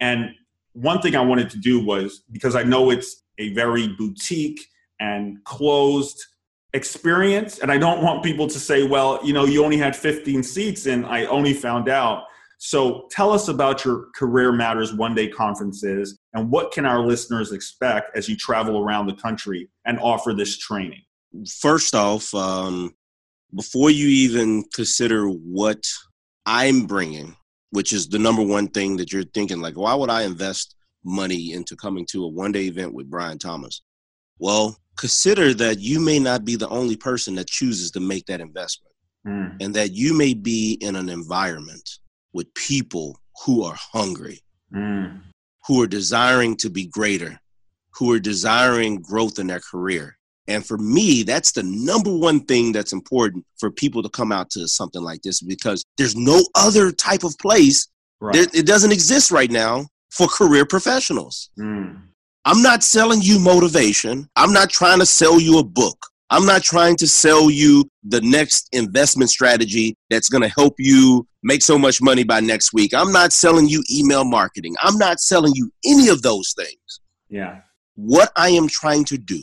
And one thing I wanted to do was because I know it's a very boutique and closed experience. And I don't want people to say, well, you know, you only had 15 seats and I only found out. So tell us about your Career Matters one day conferences and what can our listeners expect as you travel around the country and offer this training? First off, um, before you even consider what I'm bringing, which is the number one thing that you're thinking, like, why would I invest money into coming to a one day event with Brian Thomas? Well, consider that you may not be the only person that chooses to make that investment mm. and that you may be in an environment with people who are hungry, mm. who are desiring to be greater, who are desiring growth in their career. And for me, that's the number one thing that's important for people to come out to something like this because there's no other type of place. Right. There, it doesn't exist right now for career professionals. Mm. I'm not selling you motivation. I'm not trying to sell you a book. I'm not trying to sell you the next investment strategy that's going to help you make so much money by next week. I'm not selling you email marketing. I'm not selling you any of those things. Yeah. What I am trying to do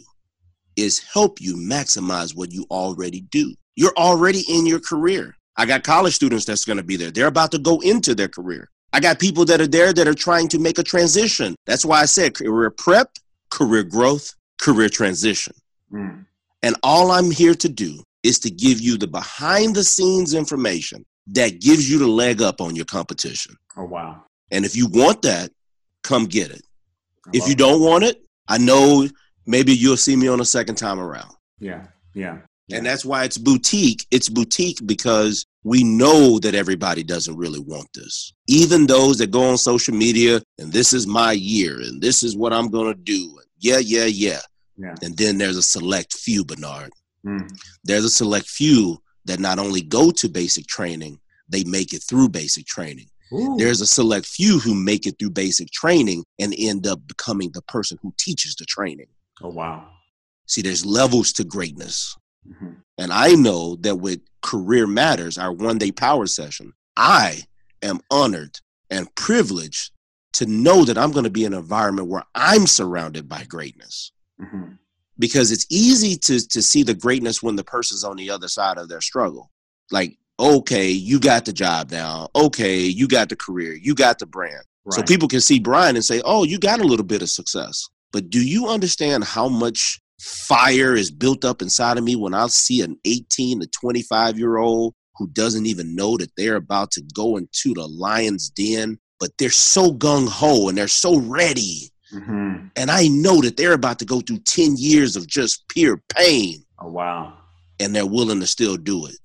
is help you maximize what you already do. You're already in your career. I got college students that's going to be there. They're about to go into their career. I got people that are there that are trying to make a transition. That's why I said career prep, career growth, career transition. Mm. And all I'm here to do is to give you the behind the scenes information that gives you the leg up on your competition. Oh, wow. And if you want that, come get it. If you don't want it, I know maybe you'll see me on a second time around. Yeah. Yeah. And that's why it's boutique. It's boutique because we know that everybody doesn't really want this. Even those that go on social media and this is my year and this is what I'm going to do. Yeah, yeah, yeah, yeah. And then there's a select few, Bernard. Mm. There's a select few that not only go to basic training, they make it through basic training. Ooh. There's a select few who make it through basic training and end up becoming the person who teaches the training. Oh, wow. See, there's levels to greatness. Mm-hmm. And I know that with Career Matters, our one day power session, I am honored and privileged to know that I'm going to be in an environment where I'm surrounded by greatness. Mm-hmm. Because it's easy to, to see the greatness when the person's on the other side of their struggle. Like, okay, you got the job now. Okay, you got the career. You got the brand. Right. So people can see Brian and say, oh, you got a little bit of success. But do you understand how much fire is built up inside of me when I see an 18 to 25 year old who doesn't even know that they're about to go into the lion's den, but they're so gung ho and they're so ready. Mm-hmm. And I know that they're about to go through 10 years of just pure pain. Oh, wow. And they're willing to still do it.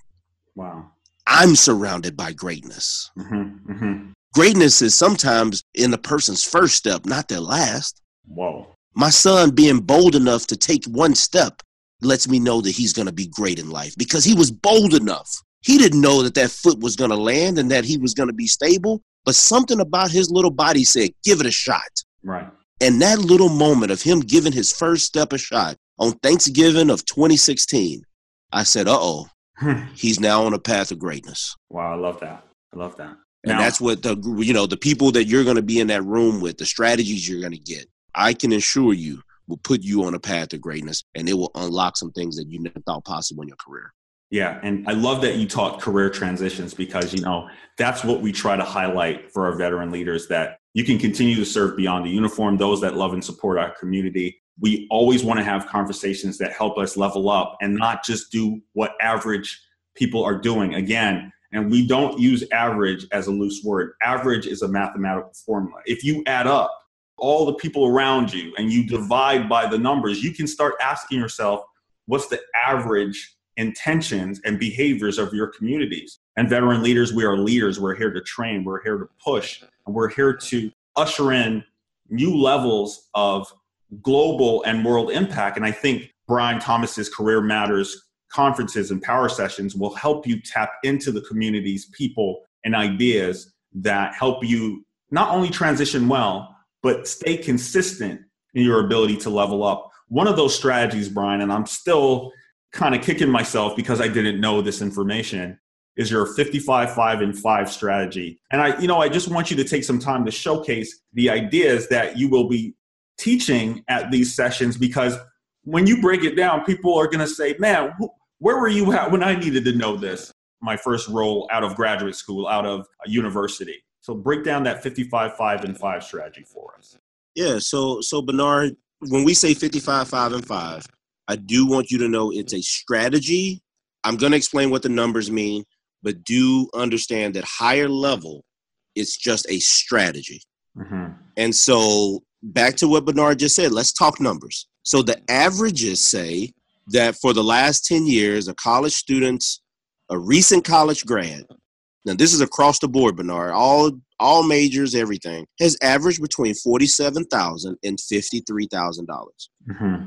Wow. I'm surrounded by greatness. Mm-hmm. Mm-hmm. Greatness is sometimes in a person's first step, not their last. Whoa. My son being bold enough to take one step lets me know that he's going to be great in life because he was bold enough. He didn't know that that foot was going to land and that he was going to be stable, but something about his little body said, give it a shot. Right. And that little moment of him giving his first step a shot on Thanksgiving of 2016, I said, uh oh, he's now on a path of greatness. Wow, I love that. I love that. And now, that's what the you know the people that you're going to be in that room with, the strategies you're going to get, I can assure you will put you on a path to greatness and it will unlock some things that you never thought possible in your career. Yeah, and I love that you taught career transitions because you know that's what we try to highlight for our veteran leaders that you can continue to serve beyond the uniform those that love and support our community. We always want to have conversations that help us level up and not just do what average people are doing. Again, and we don't use average as a loose word. Average is a mathematical formula. If you add up all the people around you and you divide by the numbers, you can start asking yourself, what's the average intentions and behaviors of your communities? And veteran leaders, we are leaders. We're here to train, we're here to push, and we're here to usher in new levels of global and world impact. And I think Brian Thomas's Career Matters conferences and power sessions will help you tap into the community's people and ideas that help you not only transition well, but stay consistent in your ability to level up. One of those strategies, Brian, and I'm still kind of kicking myself because I didn't know this information, is your 55 5 and 5 strategy. And I, you know, I just want you to take some time to showcase the ideas that you will be teaching at these sessions because when you break it down, people are going to say, man, where were you at when I needed to know this? My first role out of graduate school, out of university. So break down that 55, 5, and 5 strategy for us. Yeah, so so Bernard, when we say 55, 5, and 5, I do want you to know it's a strategy. I'm going to explain what the numbers mean, but do understand that higher level, it's just a strategy. Mm-hmm. And so back to what Bernard just said, let's talk numbers. So the averages say that for the last 10 years, a college student, a recent college grad, now this is across the board, Bernard, all all majors, everything, has averaged between $47,000 and $53,000. Mm-hmm.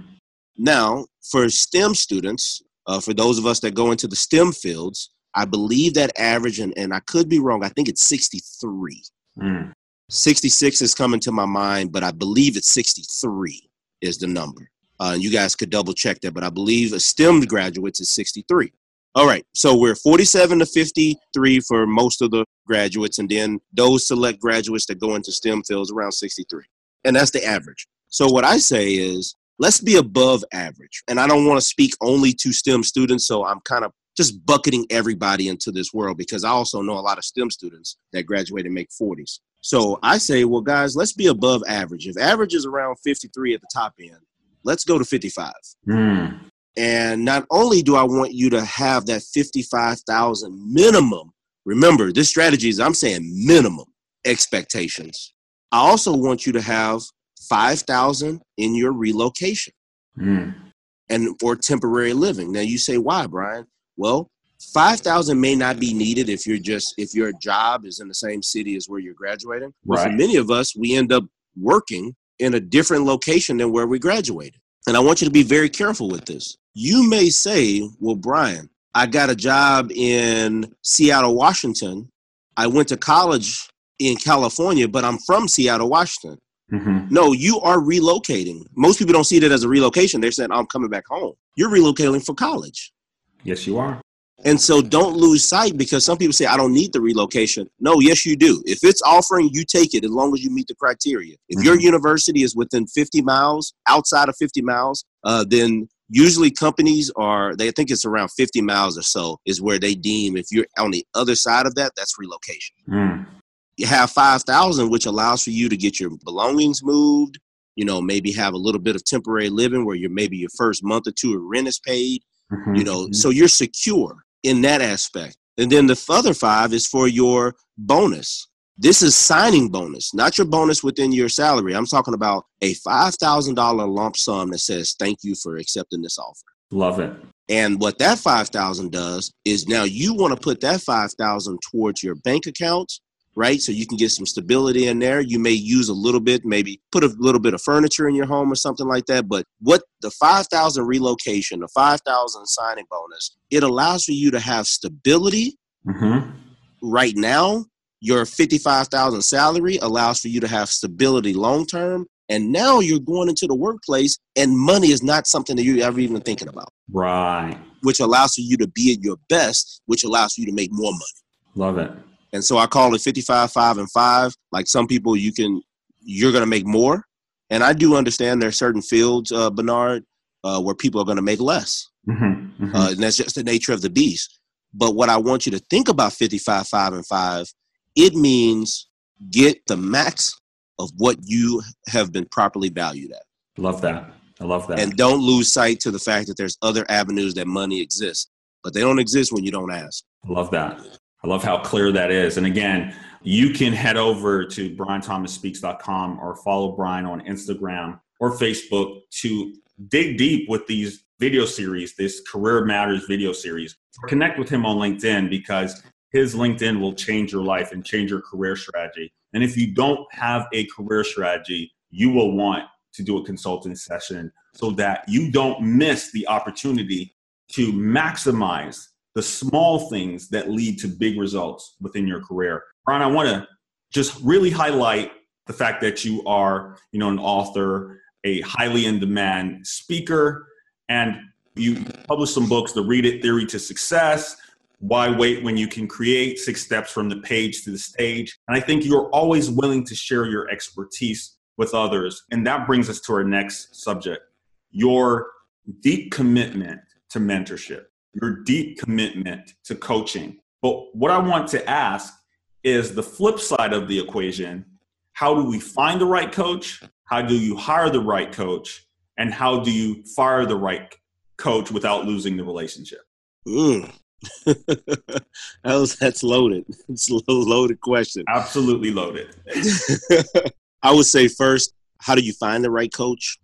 Now, for STEM students, uh, for those of us that go into the STEM fields, I believe that average, and, and I could be wrong, I think it's 63. Mm. 66 is coming to my mind, but I believe it's 63 is the number. Uh, you guys could double check that, but I believe a STEM graduates is 63. All right, so we're 47 to 53 for most of the graduates, and then those select graduates that go into STEM fields around 63. And that's the average. So what I say is let's be above average. And I don't want to speak only to STEM students, so I'm kind of just bucketing everybody into this world because I also know a lot of STEM students that graduate and make 40s. So I say, well, guys, let's be above average. If average is around 53 at the top end, let's go to 55. Mm. And not only do I want you to have that 55,000 minimum, remember this strategy is I'm saying minimum expectations. I also want you to have 5,000 in your relocation mm. and for temporary living. Now you say why, Brian? Well, 5,000 may not be needed if you're just if your job is in the same city as where you're graduating. But right. for many of us, we end up working in a different location than where we graduated. And I want you to be very careful with this. You may say, well, Brian, I got a job in Seattle, Washington. I went to college in California, but I'm from Seattle, Washington. Mm-hmm. No, you are relocating. Most people don't see that as a relocation. They're saying, I'm coming back home. You're relocating for college. Yes, you are. And so don't lose sight because some people say, I don't need the relocation. No, yes, you do. If it's offering, you take it as long as you meet the criteria. If mm-hmm. your university is within 50 miles, outside of 50 miles, uh, then usually companies are, they think it's around 50 miles or so is where they deem if you're on the other side of that, that's relocation. Mm. You have 5,000, which allows for you to get your belongings moved, you know, maybe have a little bit of temporary living where you're maybe your first month or two of rent is paid, mm-hmm. you know, so you're secure in that aspect. And then the other five is for your bonus. This is signing bonus, not your bonus within your salary. I'm talking about a $5,000 lump sum that says, thank you for accepting this offer. Love it. And what that 5,000 does is now you want to put that 5,000 towards your bank account right? So you can get some stability in there. You may use a little bit, maybe put a little bit of furniture in your home or something like that. But what the 5,000 relocation, the 5,000 signing bonus, it allows for you to have stability mm-hmm. right now. Your 55,000 salary allows for you to have stability long term. And now you're going into the workplace and money is not something that you're ever even thinking about. Right. Which allows for you to be at your best, which allows for you to make more money. Love it. And so I call it 55, 5, and 5. Like some people, you can, you're going to make more. And I do understand there are certain fields, uh, Bernard, uh, where people are going to make less. Mm-hmm, mm-hmm. Uh, and that's just the nature of the beast. But what I want you to think about 55, 5, and 5, it means get the max of what you have been properly valued at. Love that. I love that. And don't lose sight to the fact that there's other avenues that money exists, but they don't exist when you don't ask. I love that. I love how clear that is. And again, you can head over to brianthomasspeaks.com or follow Brian on Instagram or Facebook to dig deep with these video series, this Career Matters video series. Connect with him on LinkedIn because his LinkedIn will change your life and change your career strategy. And if you don't have a career strategy, you will want to do a consulting session so that you don't miss the opportunity to maximize the small things that lead to big results within your career. Brian, I want to just really highlight the fact that you are, you know, an author, a highly in demand speaker, and you published some books, The Read It Theory to Success, Why Wait When You Can Create, Six Steps from the Page to the Stage. And I think you're always willing to share your expertise with others. And that brings us to our next subject your deep commitment to mentorship, your deep commitment to coaching. But what I want to ask is the flip side of the equation how do we find the right coach? How do you hire the right coach? And how do you fire the right coach without losing the relationship? Mm. that that's loaded. It's a loaded question. Absolutely loaded. I would say first, how do you find the right coach?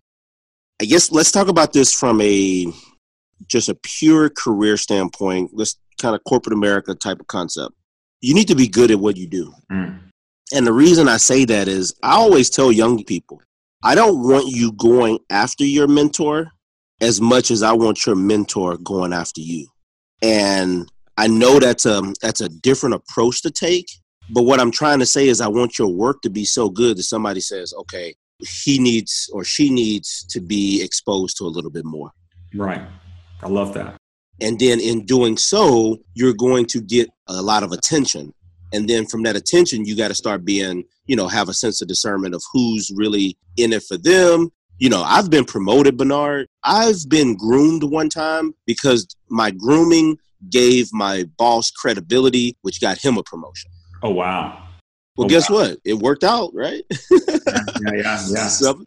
I guess let's talk about this from a just a pure career standpoint. Let's kind of corporate America type of concept. You need to be good at what you do. Mm. And the reason I say that is I always tell young people, I don't want you going after your mentor as much as I want your mentor going after you. And I know that's a that's a different approach to take, but what I'm trying to say is I want your work to be so good that somebody says, "Okay, he needs or she needs to be exposed to a little bit more." Right. I love that. And then in doing so, you're going to get a lot of attention. And then from that attention, you got to start being, you know, have a sense of discernment of who's really in it for them you know, I've been promoted, Bernard. I've been groomed one time because my grooming gave my boss credibility, which got him a promotion. Oh, wow. Well, oh, guess wow. what? It worked out, right? yeah, yeah, yeah. So,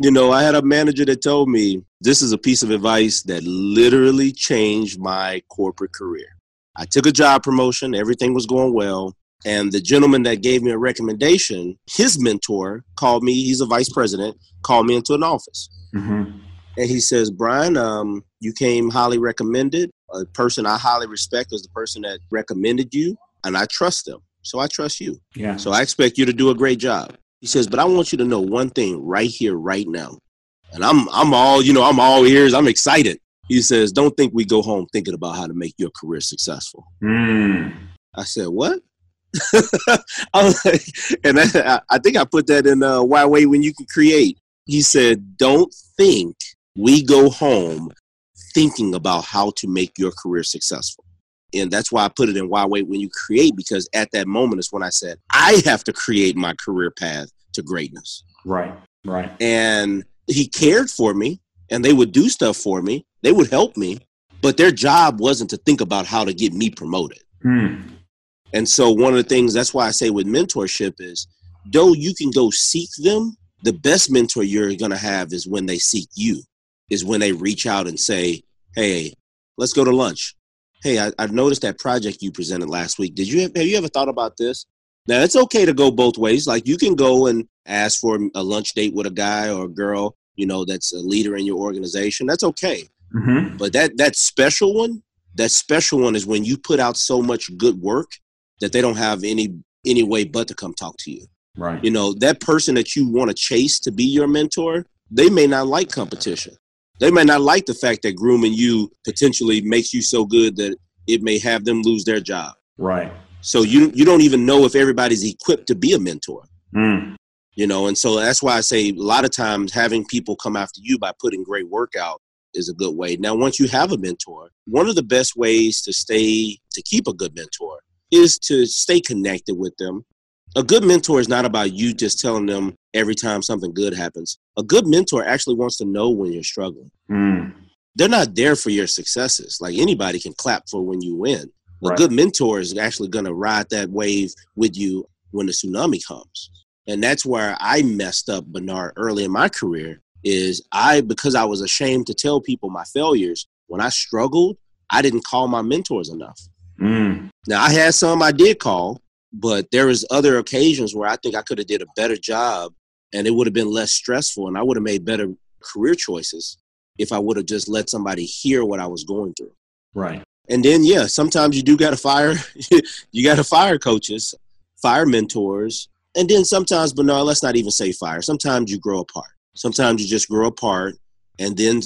you know, I had a manager that told me this is a piece of advice that literally changed my corporate career. I took a job promotion, everything was going well. And the gentleman that gave me a recommendation, his mentor called me, he's a vice president, called me into an office. Mm-hmm. And he says, Brian, um, you came highly recommended. A person I highly respect is the person that recommended you, and I trust them. So I trust you. Yeah. So I expect you to do a great job. He says, but I want you to know one thing right here, right now. And I'm I'm all, you know, I'm all ears. I'm excited. He says, don't think we go home thinking about how to make your career successful. Mm. I said, what? I was like, and I, I, think I put that in uh, Why Wait When You Can Create. He said, Don't think we go home thinking about how to make your career successful. And that's why I put it in Why Wait When You Create, because at that moment is when I said, I have to create my career path to greatness. Right, right. And he cared for me, and they would do stuff for me, they would help me, but their job wasn't to think about how to get me promoted. Hmm. And so one of the things that's why I say with mentorship is though you can go seek them, the best mentor you're gonna have is when they seek you, is when they reach out and say, Hey, let's go to lunch. Hey, I, I noticed that project you presented last week. Did you have, have you ever thought about this? Now it's okay to go both ways. Like you can go and ask for a lunch date with a guy or a girl, you know, that's a leader in your organization. That's okay. Mm-hmm. But that that special one, that special one is when you put out so much good work that they don't have any any way but to come talk to you. Right. You know, that person that you want to chase to be your mentor, they may not like competition. They may not like the fact that grooming you potentially makes you so good that it may have them lose their job. Right. So you you don't even know if everybody's equipped to be a mentor. Mm. You know, and so that's why I say a lot of times having people come after you by putting great work out is a good way. Now, once you have a mentor, one of the best ways to stay to keep a good mentor is to stay connected with them. A good mentor is not about you just telling them every time something good happens. A good mentor actually wants to know when you're struggling. Mm. They're not there for your successes. Like anybody can clap for when you win. A right. good mentor is actually going to ride that wave with you when the tsunami comes. And that's where I messed up Bernard early in my career is I because I was ashamed to tell people my failures, when I struggled, I didn't call my mentors enough. Mm. Now I had some I did call, but there was other occasions where I think I could have did a better job and it would have been less stressful and I would have made better career choices if I would have just let somebody hear what I was going through. Right. And then yeah, sometimes you do got to fire you got to fire coaches, fire mentors, and then sometimes but no, let's not even say fire. Sometimes you grow apart. Sometimes you just grow apart and then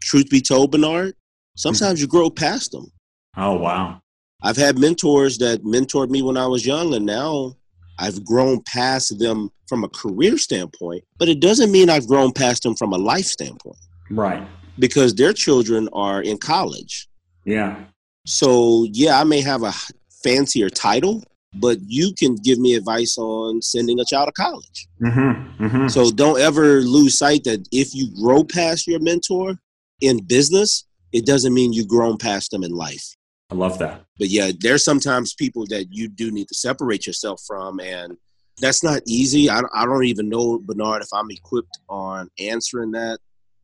truth be told, Bernard, sometimes you grow past them. Oh wow. I've had mentors that mentored me when I was young, and now I've grown past them from a career standpoint, but it doesn't mean I've grown past them from a life standpoint. Right. Because their children are in college. Yeah. So, yeah, I may have a fancier title, but you can give me advice on sending a child to college. Mm-hmm. Mm-hmm. So, don't ever lose sight that if you grow past your mentor in business, it doesn't mean you've grown past them in life. I love that. But yeah, there's sometimes people that you do need to separate yourself from, and that's not easy. I, I don't even know, Bernard, if I'm equipped on answering that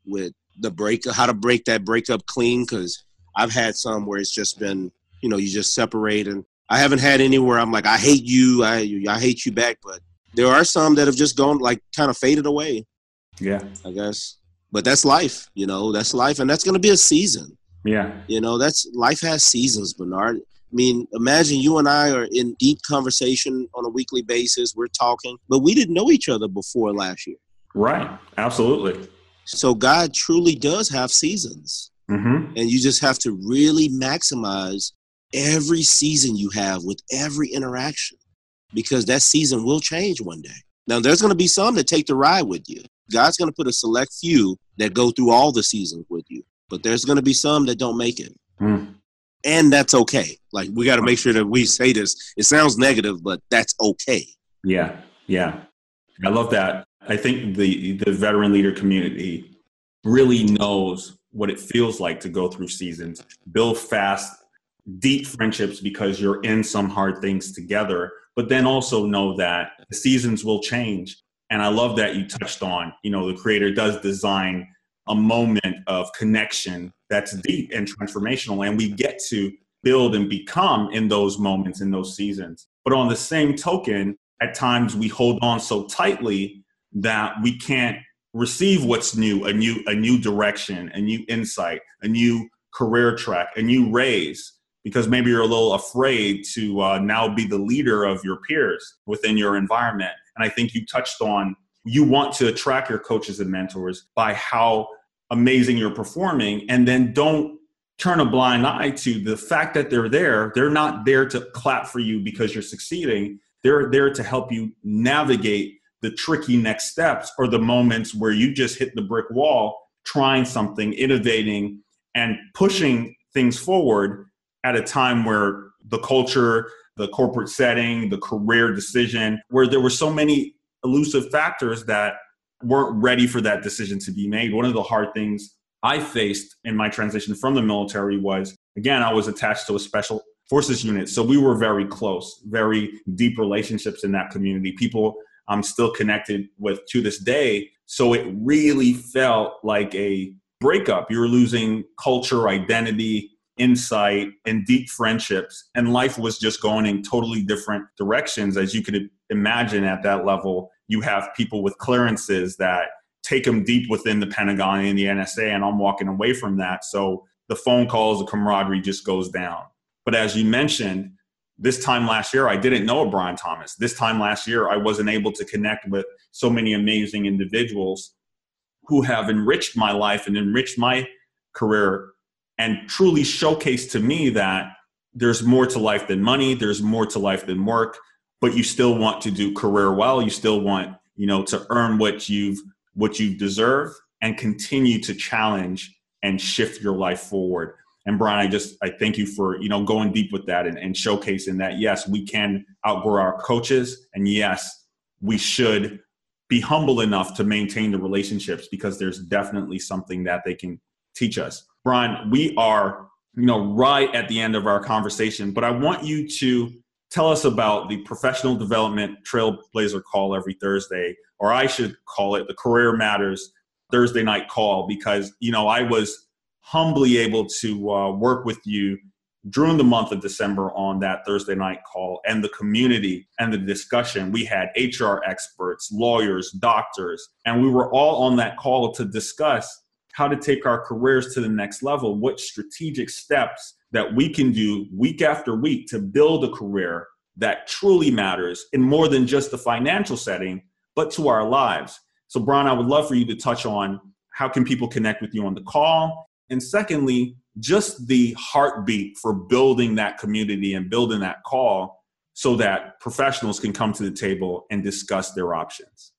with the break, how to break that breakup clean, because I've had some where it's just been, you know, you just separate, and I haven't had anywhere I'm like, I hate you, I I hate you back, but there are some that have just gone like kind of faded away. Yeah, I guess. But that's life, you know. That's life, and that's going to be a season. Yeah. You know, that's life has seasons, Bernard. I mean, imagine you and I are in deep conversation on a weekly basis. We're talking, but we didn't know each other before last year. Right. Absolutely. So God truly does have seasons. Mm-hmm. And you just have to really maximize every season you have with every interaction because that season will change one day. Now, there's going to be some that take the ride with you. God's going to put a select few that go through all the seasons with you but there's going to be some that don't make it. Mm. And that's okay. Like we got to make sure that we say this. It sounds negative, but that's okay. Yeah. Yeah. I love that. I think the the veteran leader community really knows what it feels like to go through seasons, build fast, deep friendships because you're in some hard things together, but then also know that the seasons will change. And I love that you touched on, you know, the creator does design a moment of connection that's deep and transformational and we get to build and become in those moments in those seasons. But on the same token at times we hold on so tightly that we can't receive what's new a new a new direction a new insight a new career track a new raise because maybe you're a little afraid to uh, now be the leader of your peers within your environment. And i think you touched on you want to attract your coaches and mentors by how amazing you're performing and then don't turn a blind eye to the fact that they're there. They're not there to clap for you because you're succeeding. They're there to help you navigate the tricky next steps or the moments where you just hit the brick wall trying something innovating and pushing things forward at a time where the culture the corporate setting the career decision where there were so many elusive factors that weren't ready for that decision to be made. One of the hard things I faced in my transition from the military was again, I was attached to a special forces unit. So we were very close, very deep relationships in that community. People I'm still connected with to this day. So it really felt like a breakup. You're losing culture, identity, insight, and deep friendships. And life was just going in totally different directions, as you could imagine at that level you have people with clearances that take them deep within the Pentagon and the NSA, and I'm walking away from that. So the phone calls, the camaraderie just goes down. But as you mentioned, this time last year, I didn't know Brian Thomas. This time last year, I wasn't able to connect with so many amazing individuals who have enriched my life and enriched my career and truly showcased to me that there's more to life than money, there's more to life than work, but you still want to do career well you still want you know to earn what you've what you deserve and continue to challenge and shift your life forward and brian i just i thank you for you know going deep with that and, and showcasing that yes we can outgrow our coaches and yes we should be humble enough to maintain the relationships because there's definitely something that they can teach us. Brian, we are, you know, right at the end of our conversation, but I want you to tell us about the professional development trailblazer call every Thursday, or I should call it the Career Matters Thursday night call, because, you know, I was humbly able to uh, work with you during the month of December on that Thursday night call and the community and the discussion. We had HR experts, lawyers, doctors, and we were all on that call to discuss how to take our careers to the next level, what strategic steps that we can do week after week to build a career that truly matters in more than just the financial setting, but to our lives. So, Brian, I would love for you to touch on how can people connect with you on the call? And secondly, just the heartbeat for building that community and building that call so that professionals can come to the table and discuss their options.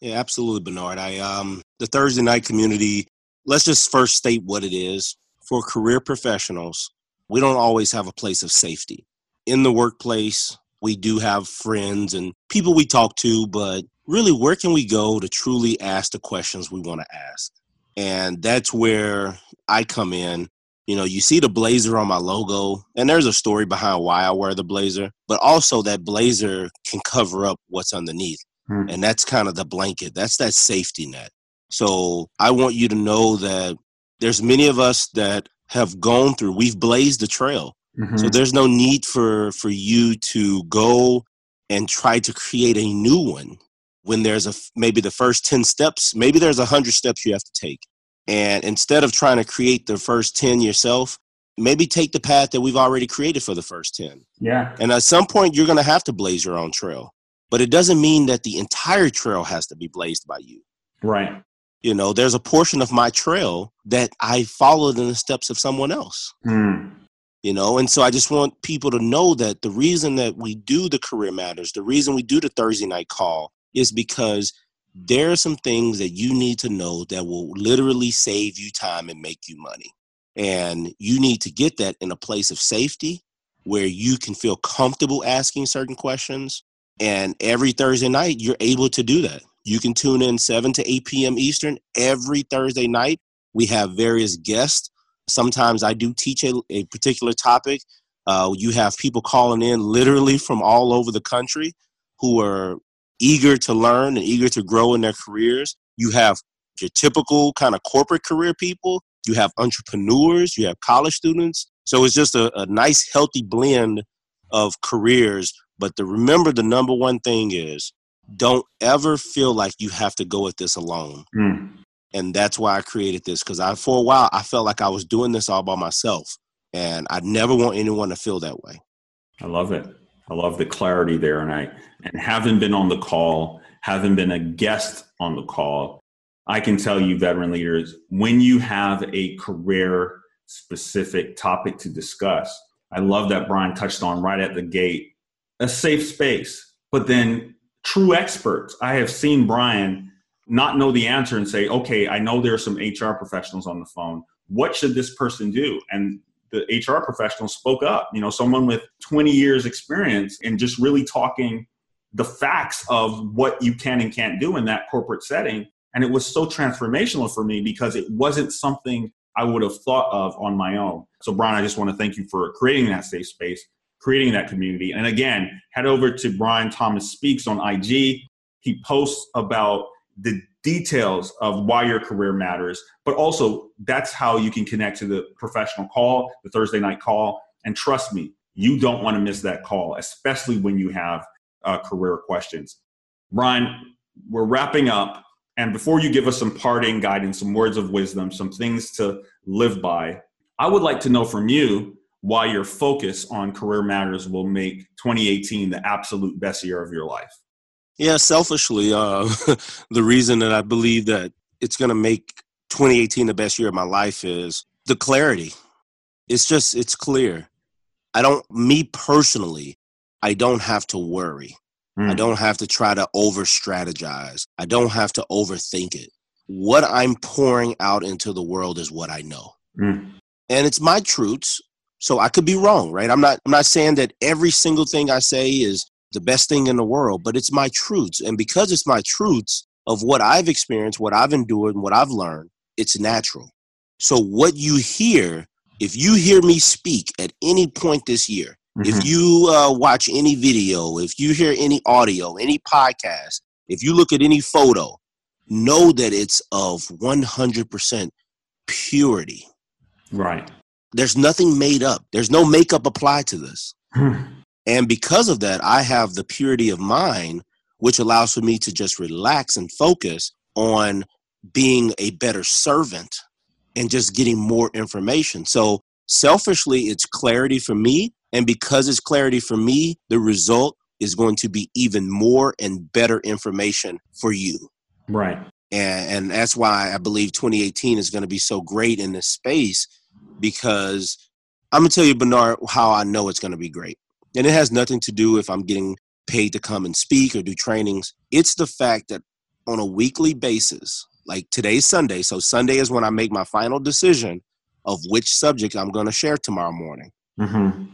Yeah, absolutely, Bernard. I um the Thursday night community, let's just first state what it is. For career professionals, we don't always have a place of safety. In the workplace, we do have friends and people we talk to, but really where can we go to truly ask the questions we want to ask? And that's where I come in you know, you see the blazer on my logo, and there's a story behind why I wear the blazer, but also that blazer can cover up what's underneath. Hmm. And that's kind of the blanket. That's that safety net. So I want you to know that there's many of us that have gone through, we've blazed the trail. Mm-hmm. So there's no need for for you to go and try to create a new one when there's a maybe the first 10 steps, maybe there's a 100 steps you have to take. And instead of trying to create the first 10 yourself, maybe take the path that we've already created for the first 10. Yeah. And at some point, you're going to have to blaze your own trail. But it doesn't mean that the entire trail has to be blazed by you. Right. You know, there's a portion of my trail that I followed in the steps of someone else. Mm. You know, and so I just want people to know that the reason that we do the career matters, the reason we do the Thursday night call is because there are some things that you need to know that will literally save you time and make you money. And you need to get that in a place of safety where you can feel comfortable asking certain questions. And every Thursday night, you're able to do that. You can tune in 7 to 8 p.m. Eastern every Thursday night. We have various guests. Sometimes I do teach a, a particular topic. Uh, you have people calling in literally from all over the country who are eager to learn and eager to grow in their careers. You have your typical kind of corporate career people, you have entrepreneurs, you have college students. So it's just a, a nice, healthy blend of careers. But remember, the number one thing is don't ever feel like you have to go at this alone. Mm. And that's why I created this because I, for a while, I felt like I was doing this all by myself. And I never want anyone to feel that way. I love it. I love the clarity there. And I and having been on the call, having been a guest on the call, I can tell you, veteran leaders, when you have a career specific topic to discuss, I love that Brian touched on right at the gate a safe space, but then true experts. I have seen Brian not know the answer and say, okay, I know there are some HR professionals on the phone. What should this person do? And the HR professional spoke up, you know, someone with 20 years experience and just really talking the facts of what you can and can't do in that corporate setting. And it was so transformational for me because it wasn't something I would have thought of on my own. So, Brian, I just want to thank you for creating that safe space, creating that community. And again, head over to Brian Thomas Speaks on IG. He posts about the details of why your career matters, but also that's how you can connect to the professional call, the Thursday night call. And trust me, you don't want to miss that call, especially when you have uh, career questions. Brian, we're wrapping up. And before you give us some parting guidance, some words of wisdom, some things to live by, I would like to know from you why your focus on career matters will make 2018 the absolute best year of your life. Yeah, selfishly, uh, the reason that I believe that it's going to make 2018 the best year of my life is the clarity. It's just, it's clear. I don't, me personally, I don't have to worry. Mm. I hmm. don't have to try to over strategize. I don't have to overthink it. What I'm pouring out into the world is what I know. Mm. And it's my truths. So I could be wrong, right? I'm not I'm not saying that every single thing I say is the best thing in the world, but it's my truths. And because it's my truths of what I've experienced, what I've endured, and what I've learned, it's natural. So, what you hear, if you hear me speak at any point this year, mm-hmm. if you uh, watch any video, if you hear any audio, any podcast, if you look at any photo, know that it's of 100% purity. Right. There's nothing made up, there's no makeup applied to this. Hmm. and because of that, I have the purity of mind, which allows for me to just relax and focus on being a better servant and just getting more information. So, selfishly, it's clarity for me. And because it's clarity for me, the result is going to be even more and better information for you. Right. And, and that's why I believe 2018 is going to be so great in this space because I'm going to tell you, Bernard, how I know it's going to be great. And it has nothing to do if I'm getting paid to come and speak or do trainings. It's the fact that on a weekly basis, like today's Sunday, so Sunday is when I make my final decision of which subject I'm going to share tomorrow morning. Mm-hmm.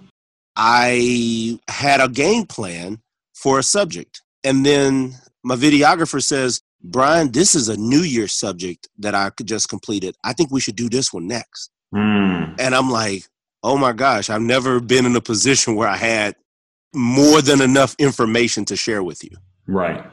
I had a game plan for a subject. And then my videographer says, Brian, this is a New Year subject that I just completed. I think we should do this one next. Mm. And I'm like, oh my gosh, I've never been in a position where I had more than enough information to share with you. Right.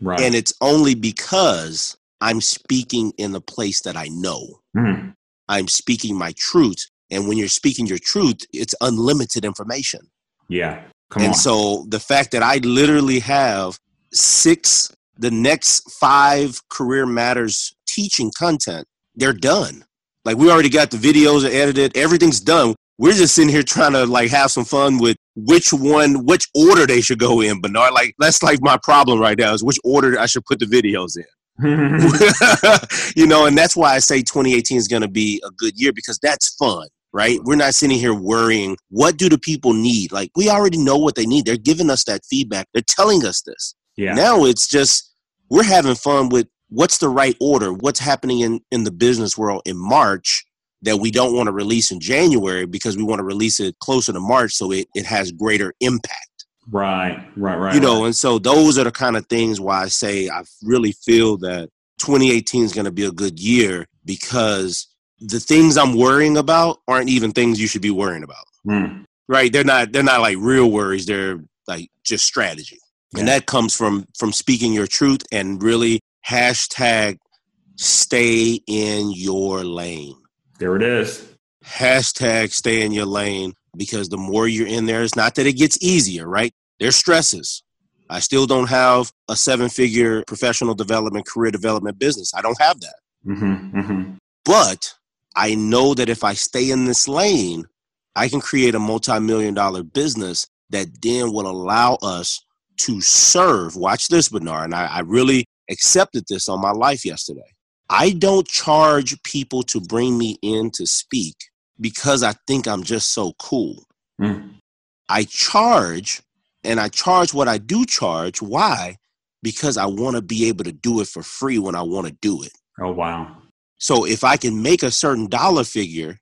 Right. And it's only because I'm speaking in the place that I know. Mm. I'm speaking my truth. And when you're speaking your truth, it's unlimited information. Yeah. Come and on. so the fact that I literally have six, the next five career matters teaching content, they're done. Like we already got the videos edited, everything's done. We're just sitting here trying to like have some fun with which one, which order they should go in. Bernard, like that's like my problem right now is which order I should put the videos in. you know, and that's why I say 2018 is going to be a good year because that's fun right? We're not sitting here worrying, what do the people need? Like, we already know what they need. They're giving us that feedback, they're telling us this. Yeah. Now it's just, we're having fun with what's the right order, what's happening in, in the business world in March that we don't want to release in January because we want to release it closer to March so it, it has greater impact. Right, right, right. You know, right. and so those are the kind of things why I say I really feel that 2018 is going to be a good year because the things I'm worrying about aren't even things you should be worrying about. Mm. Right? They're not they're not like real worries. They're like just strategy. Yeah. And that comes from from speaking your truth and really hashtag stay in your lane. There it is. Hashtag stay in your lane because the more you're in there, it's not that it gets easier, right? There's stresses. I still don't have a seven figure professional development, career development business. I don't have that. Mm-hmm, mm-hmm. But I know that if I stay in this lane, I can create a multi million dollar business that then will allow us to serve. Watch this, Bernard. And I, I, really accepted this on my life yesterday. I don't charge people to bring me in to speak because I think I'm just so cool. Mm. I charge, and I charge what I do charge. Why? Because I want to be able to do it for free when I want to do it. Oh, wow. So if I can make a certain dollar figure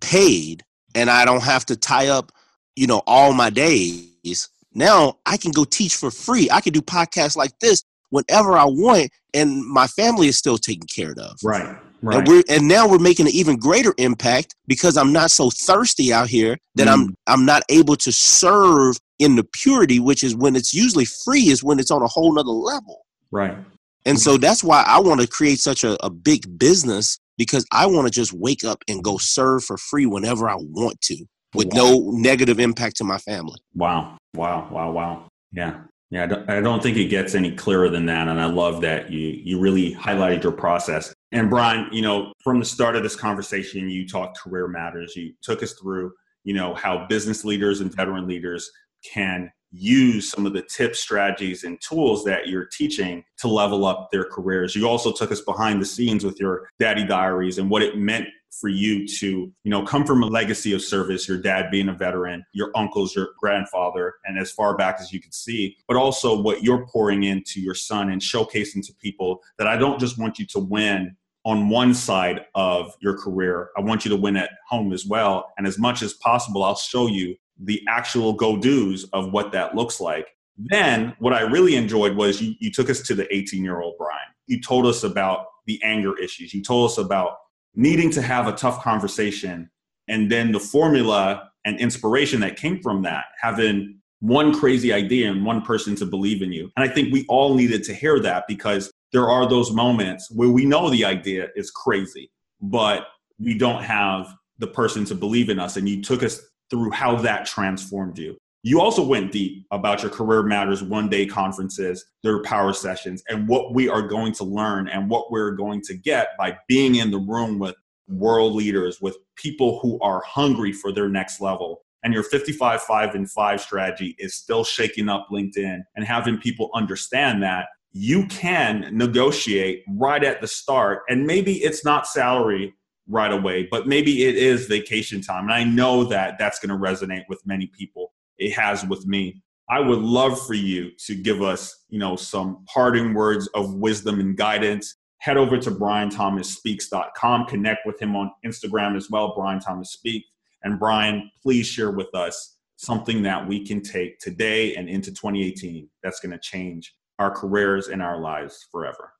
paid and I don't have to tie up, you know, all my days, now I can go teach for free. I can do podcasts like this whenever I want and my family is still taken care of. Right. Right. And, we're, and now we're making an even greater impact because I'm not so thirsty out here that mm. I'm I'm not able to serve in the purity, which is when it's usually free, is when it's on a whole nother level. Right. And so that's why I want to create such a, a big business because I want to just wake up and go serve for free whenever I want to with wow. no negative impact to my family. Wow. Wow. Wow. Wow. Yeah. Yeah. I don't, I don't think it gets any clearer than that. And I love that you, you really highlighted your process. And Brian, you know, from the start of this conversation, you talked career matters. You took us through, you know, how business leaders and veteran leaders can use some of the tips, strategies, and tools that you're teaching to level up their careers. You also took us behind the scenes with your daddy diaries and what it meant for you to you know come from a legacy of service your dad being a veteran your uncles your grandfather and as far back as you could see but also what you're pouring into your son and showcasing to people that i don't just want you to win on one side of your career i want you to win at home as well and as much as possible i'll show you the actual go do's of what that looks like Then what I really enjoyed was you, you took us to the 18 year old Brian. You told us about the anger issues. You told us about needing to have a tough conversation and then the formula and inspiration that came from that, having one crazy idea and one person to believe in you. And I think we all needed to hear that because there are those moments where we know the idea is crazy, but we don't have the person to believe in us. And you took us through how that transformed you. You also went deep about your Career Matters one day conferences, their power sessions, and what we are going to learn and what we're going to get by being in the room with world leaders, with people who are hungry for their next level. And your 55, 5, and 5 strategy is still shaking up LinkedIn and having people understand that you can negotiate right at the start. And maybe it's not salary right away, but maybe it is vacation time. And I know that that's going to resonate with many people. It has with me. I would love for you to give us, you know, some parting words of wisdom and guidance. Head over to brianthomasspeaks.com, connect with him on Instagram as well, Brian Thomas Speaks. And Brian, please share with us something that we can take today and into 2018 that's going to change our careers and our lives forever.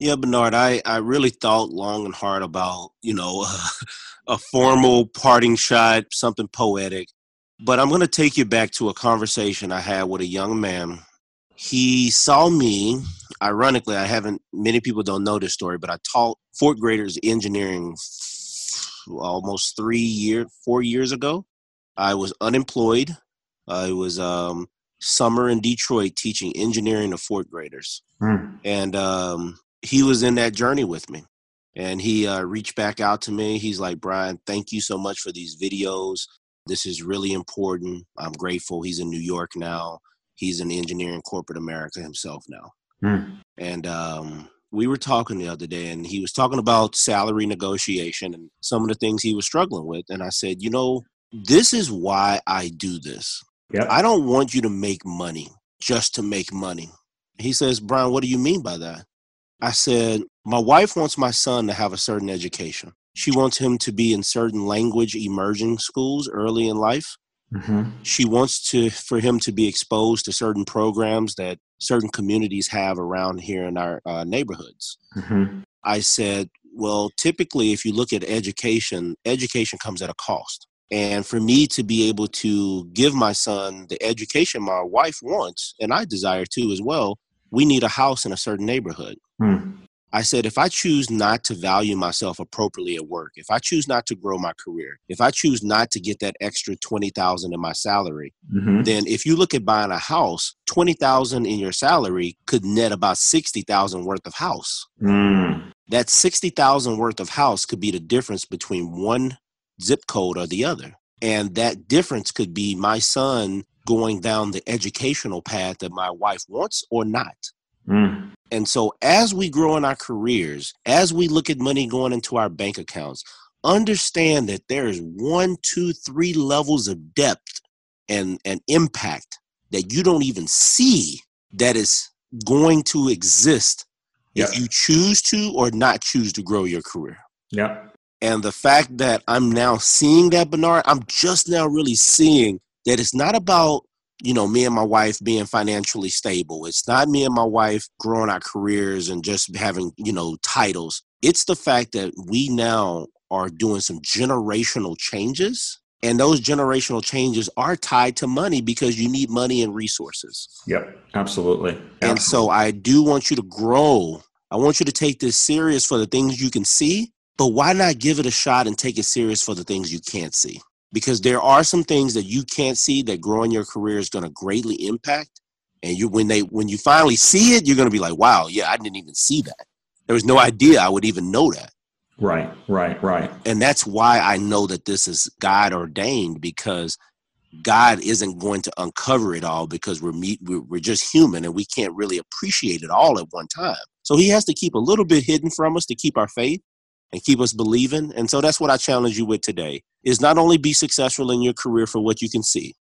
Yeah, Bernard, I, I really thought long and hard about, you know, a formal parting shot, something poetic. But I'm going to take you back to a conversation I had with a young man. He saw me, ironically, I haven't, many people don't know this story, but I taught fourth graders engineering almost three years, four years ago. I was unemployed. I was um, summer in Detroit teaching engineering to fourth graders. Mm. And um, he was in that journey with me. And he uh, reached back out to me. He's like, Brian, thank you so much for these videos. This is really important. I'm grateful. He's in New York now. He's an engineer in engineering corporate America himself now. Mm. And um, we were talking the other day, and he was talking about salary negotiation and some of the things he was struggling with. And I said, you know, this is why I do this. Yep. I don't want you to make money just to make money. He says, Brian, what do you mean by that? I said, My wife wants my son to have a certain education. She wants him to be in certain language immersion schools early in life. Mm-hmm. She wants to for him to be exposed to certain programs that certain communities have around here in our uh, neighborhoods. Mm-hmm. I said, well, typically, if you look at education, education comes at a cost. And for me to be able to give my son the education my wife wants, and I desire to as well, we need a house in a certain neighborhood. Hmm. I said, if I choose not to value myself appropriately at work, if I choose not to grow my career, if I choose not to get that extra 20,000 in my salary, mm-hmm. then if you look at buying a house, 20,000 in your salary could net about 60,000 worth of house. Mm. That 60,000 worth of house could be the difference between one zip code or the other. And that difference could be my son going down the educational path that my wife wants or not. Mm. And so, as we grow in our careers, as we look at money going into our bank accounts, understand that there is one, two, three levels of depth and, and impact that you don't even see that is going to exist if you choose to or not choose to grow your career. Yeah. And the fact that I'm now seeing that, Bernard, I'm just now really seeing that it's not about you know me and my wife being financially stable. It's not me and my wife growing our careers and just having you know titles. It's the fact that we now are doing some generational changes and those generational changes are tied to money because you need money and resources. Yep absolutely, absolutely. and so i do want you to grow. I want you to take this serious for the things you can see but why not give it a shot and take it serious for the things you can't see because there are some things that you can't see that growing your career is going to greatly impact and you when they when you finally see it you're going to be like wow yeah i didn't even see that. There was no idea i would even know that. Right right right. And that's why i know that this is god ordained because god isn't going to uncover it all because we're meet we're just human and we can't really appreciate it all at one time. So he has to keep a little bit hidden from us to keep our faith and keep us believing. And so that's what I challenge you with today is not only be successful in your career for what you can see,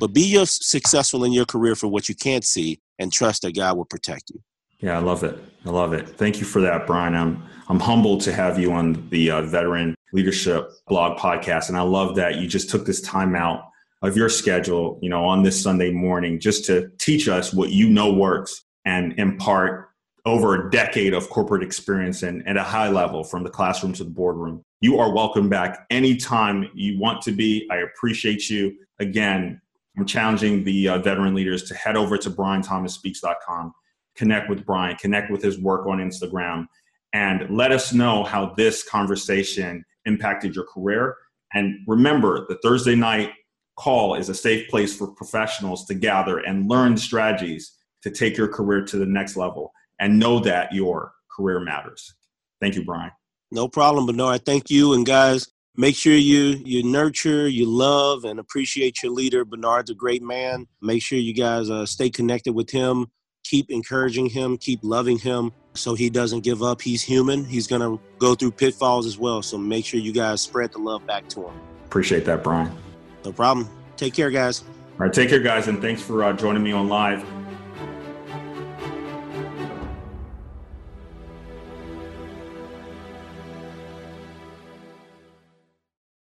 but be successful in your career for what you can't see and trust that God will protect you. Yeah, I love it. I love it. Thank you for that, Brian. I'm I'm humbled to have you on the uh, Veteran Leadership Blog podcast, and I love that you just took this time out of your schedule, you know, on this Sunday morning, just to teach us what you know works and impart over a decade of corporate experience and at a high level from the classroom to the boardroom. You are welcome back anytime you want to be. I appreciate you. Again, I'm challenging the uh, veteran leaders to head over to brianthomasspeaks.com, connect with Brian, connect with his work on Instagram, and let us know how this conversation impacted your career. And remember, the Thursday night call is a safe place for professionals to gather and learn strategies to take your career to the next level and know that your career matters. Thank you, Brian. No problem, Bernard. Thank you. And guys, make sure you you nurture, you love, and appreciate your leader. Bernard's a great man. Make sure you guys uh, stay connected with him. Keep encouraging him. Keep loving him so he doesn't give up. He's human. He's going to go through pitfalls as well. So make sure you guys spread the love back to him. Appreciate that, Brian. No problem. Take care, guys. All right, take care, guys, and thanks for uh, joining me on live.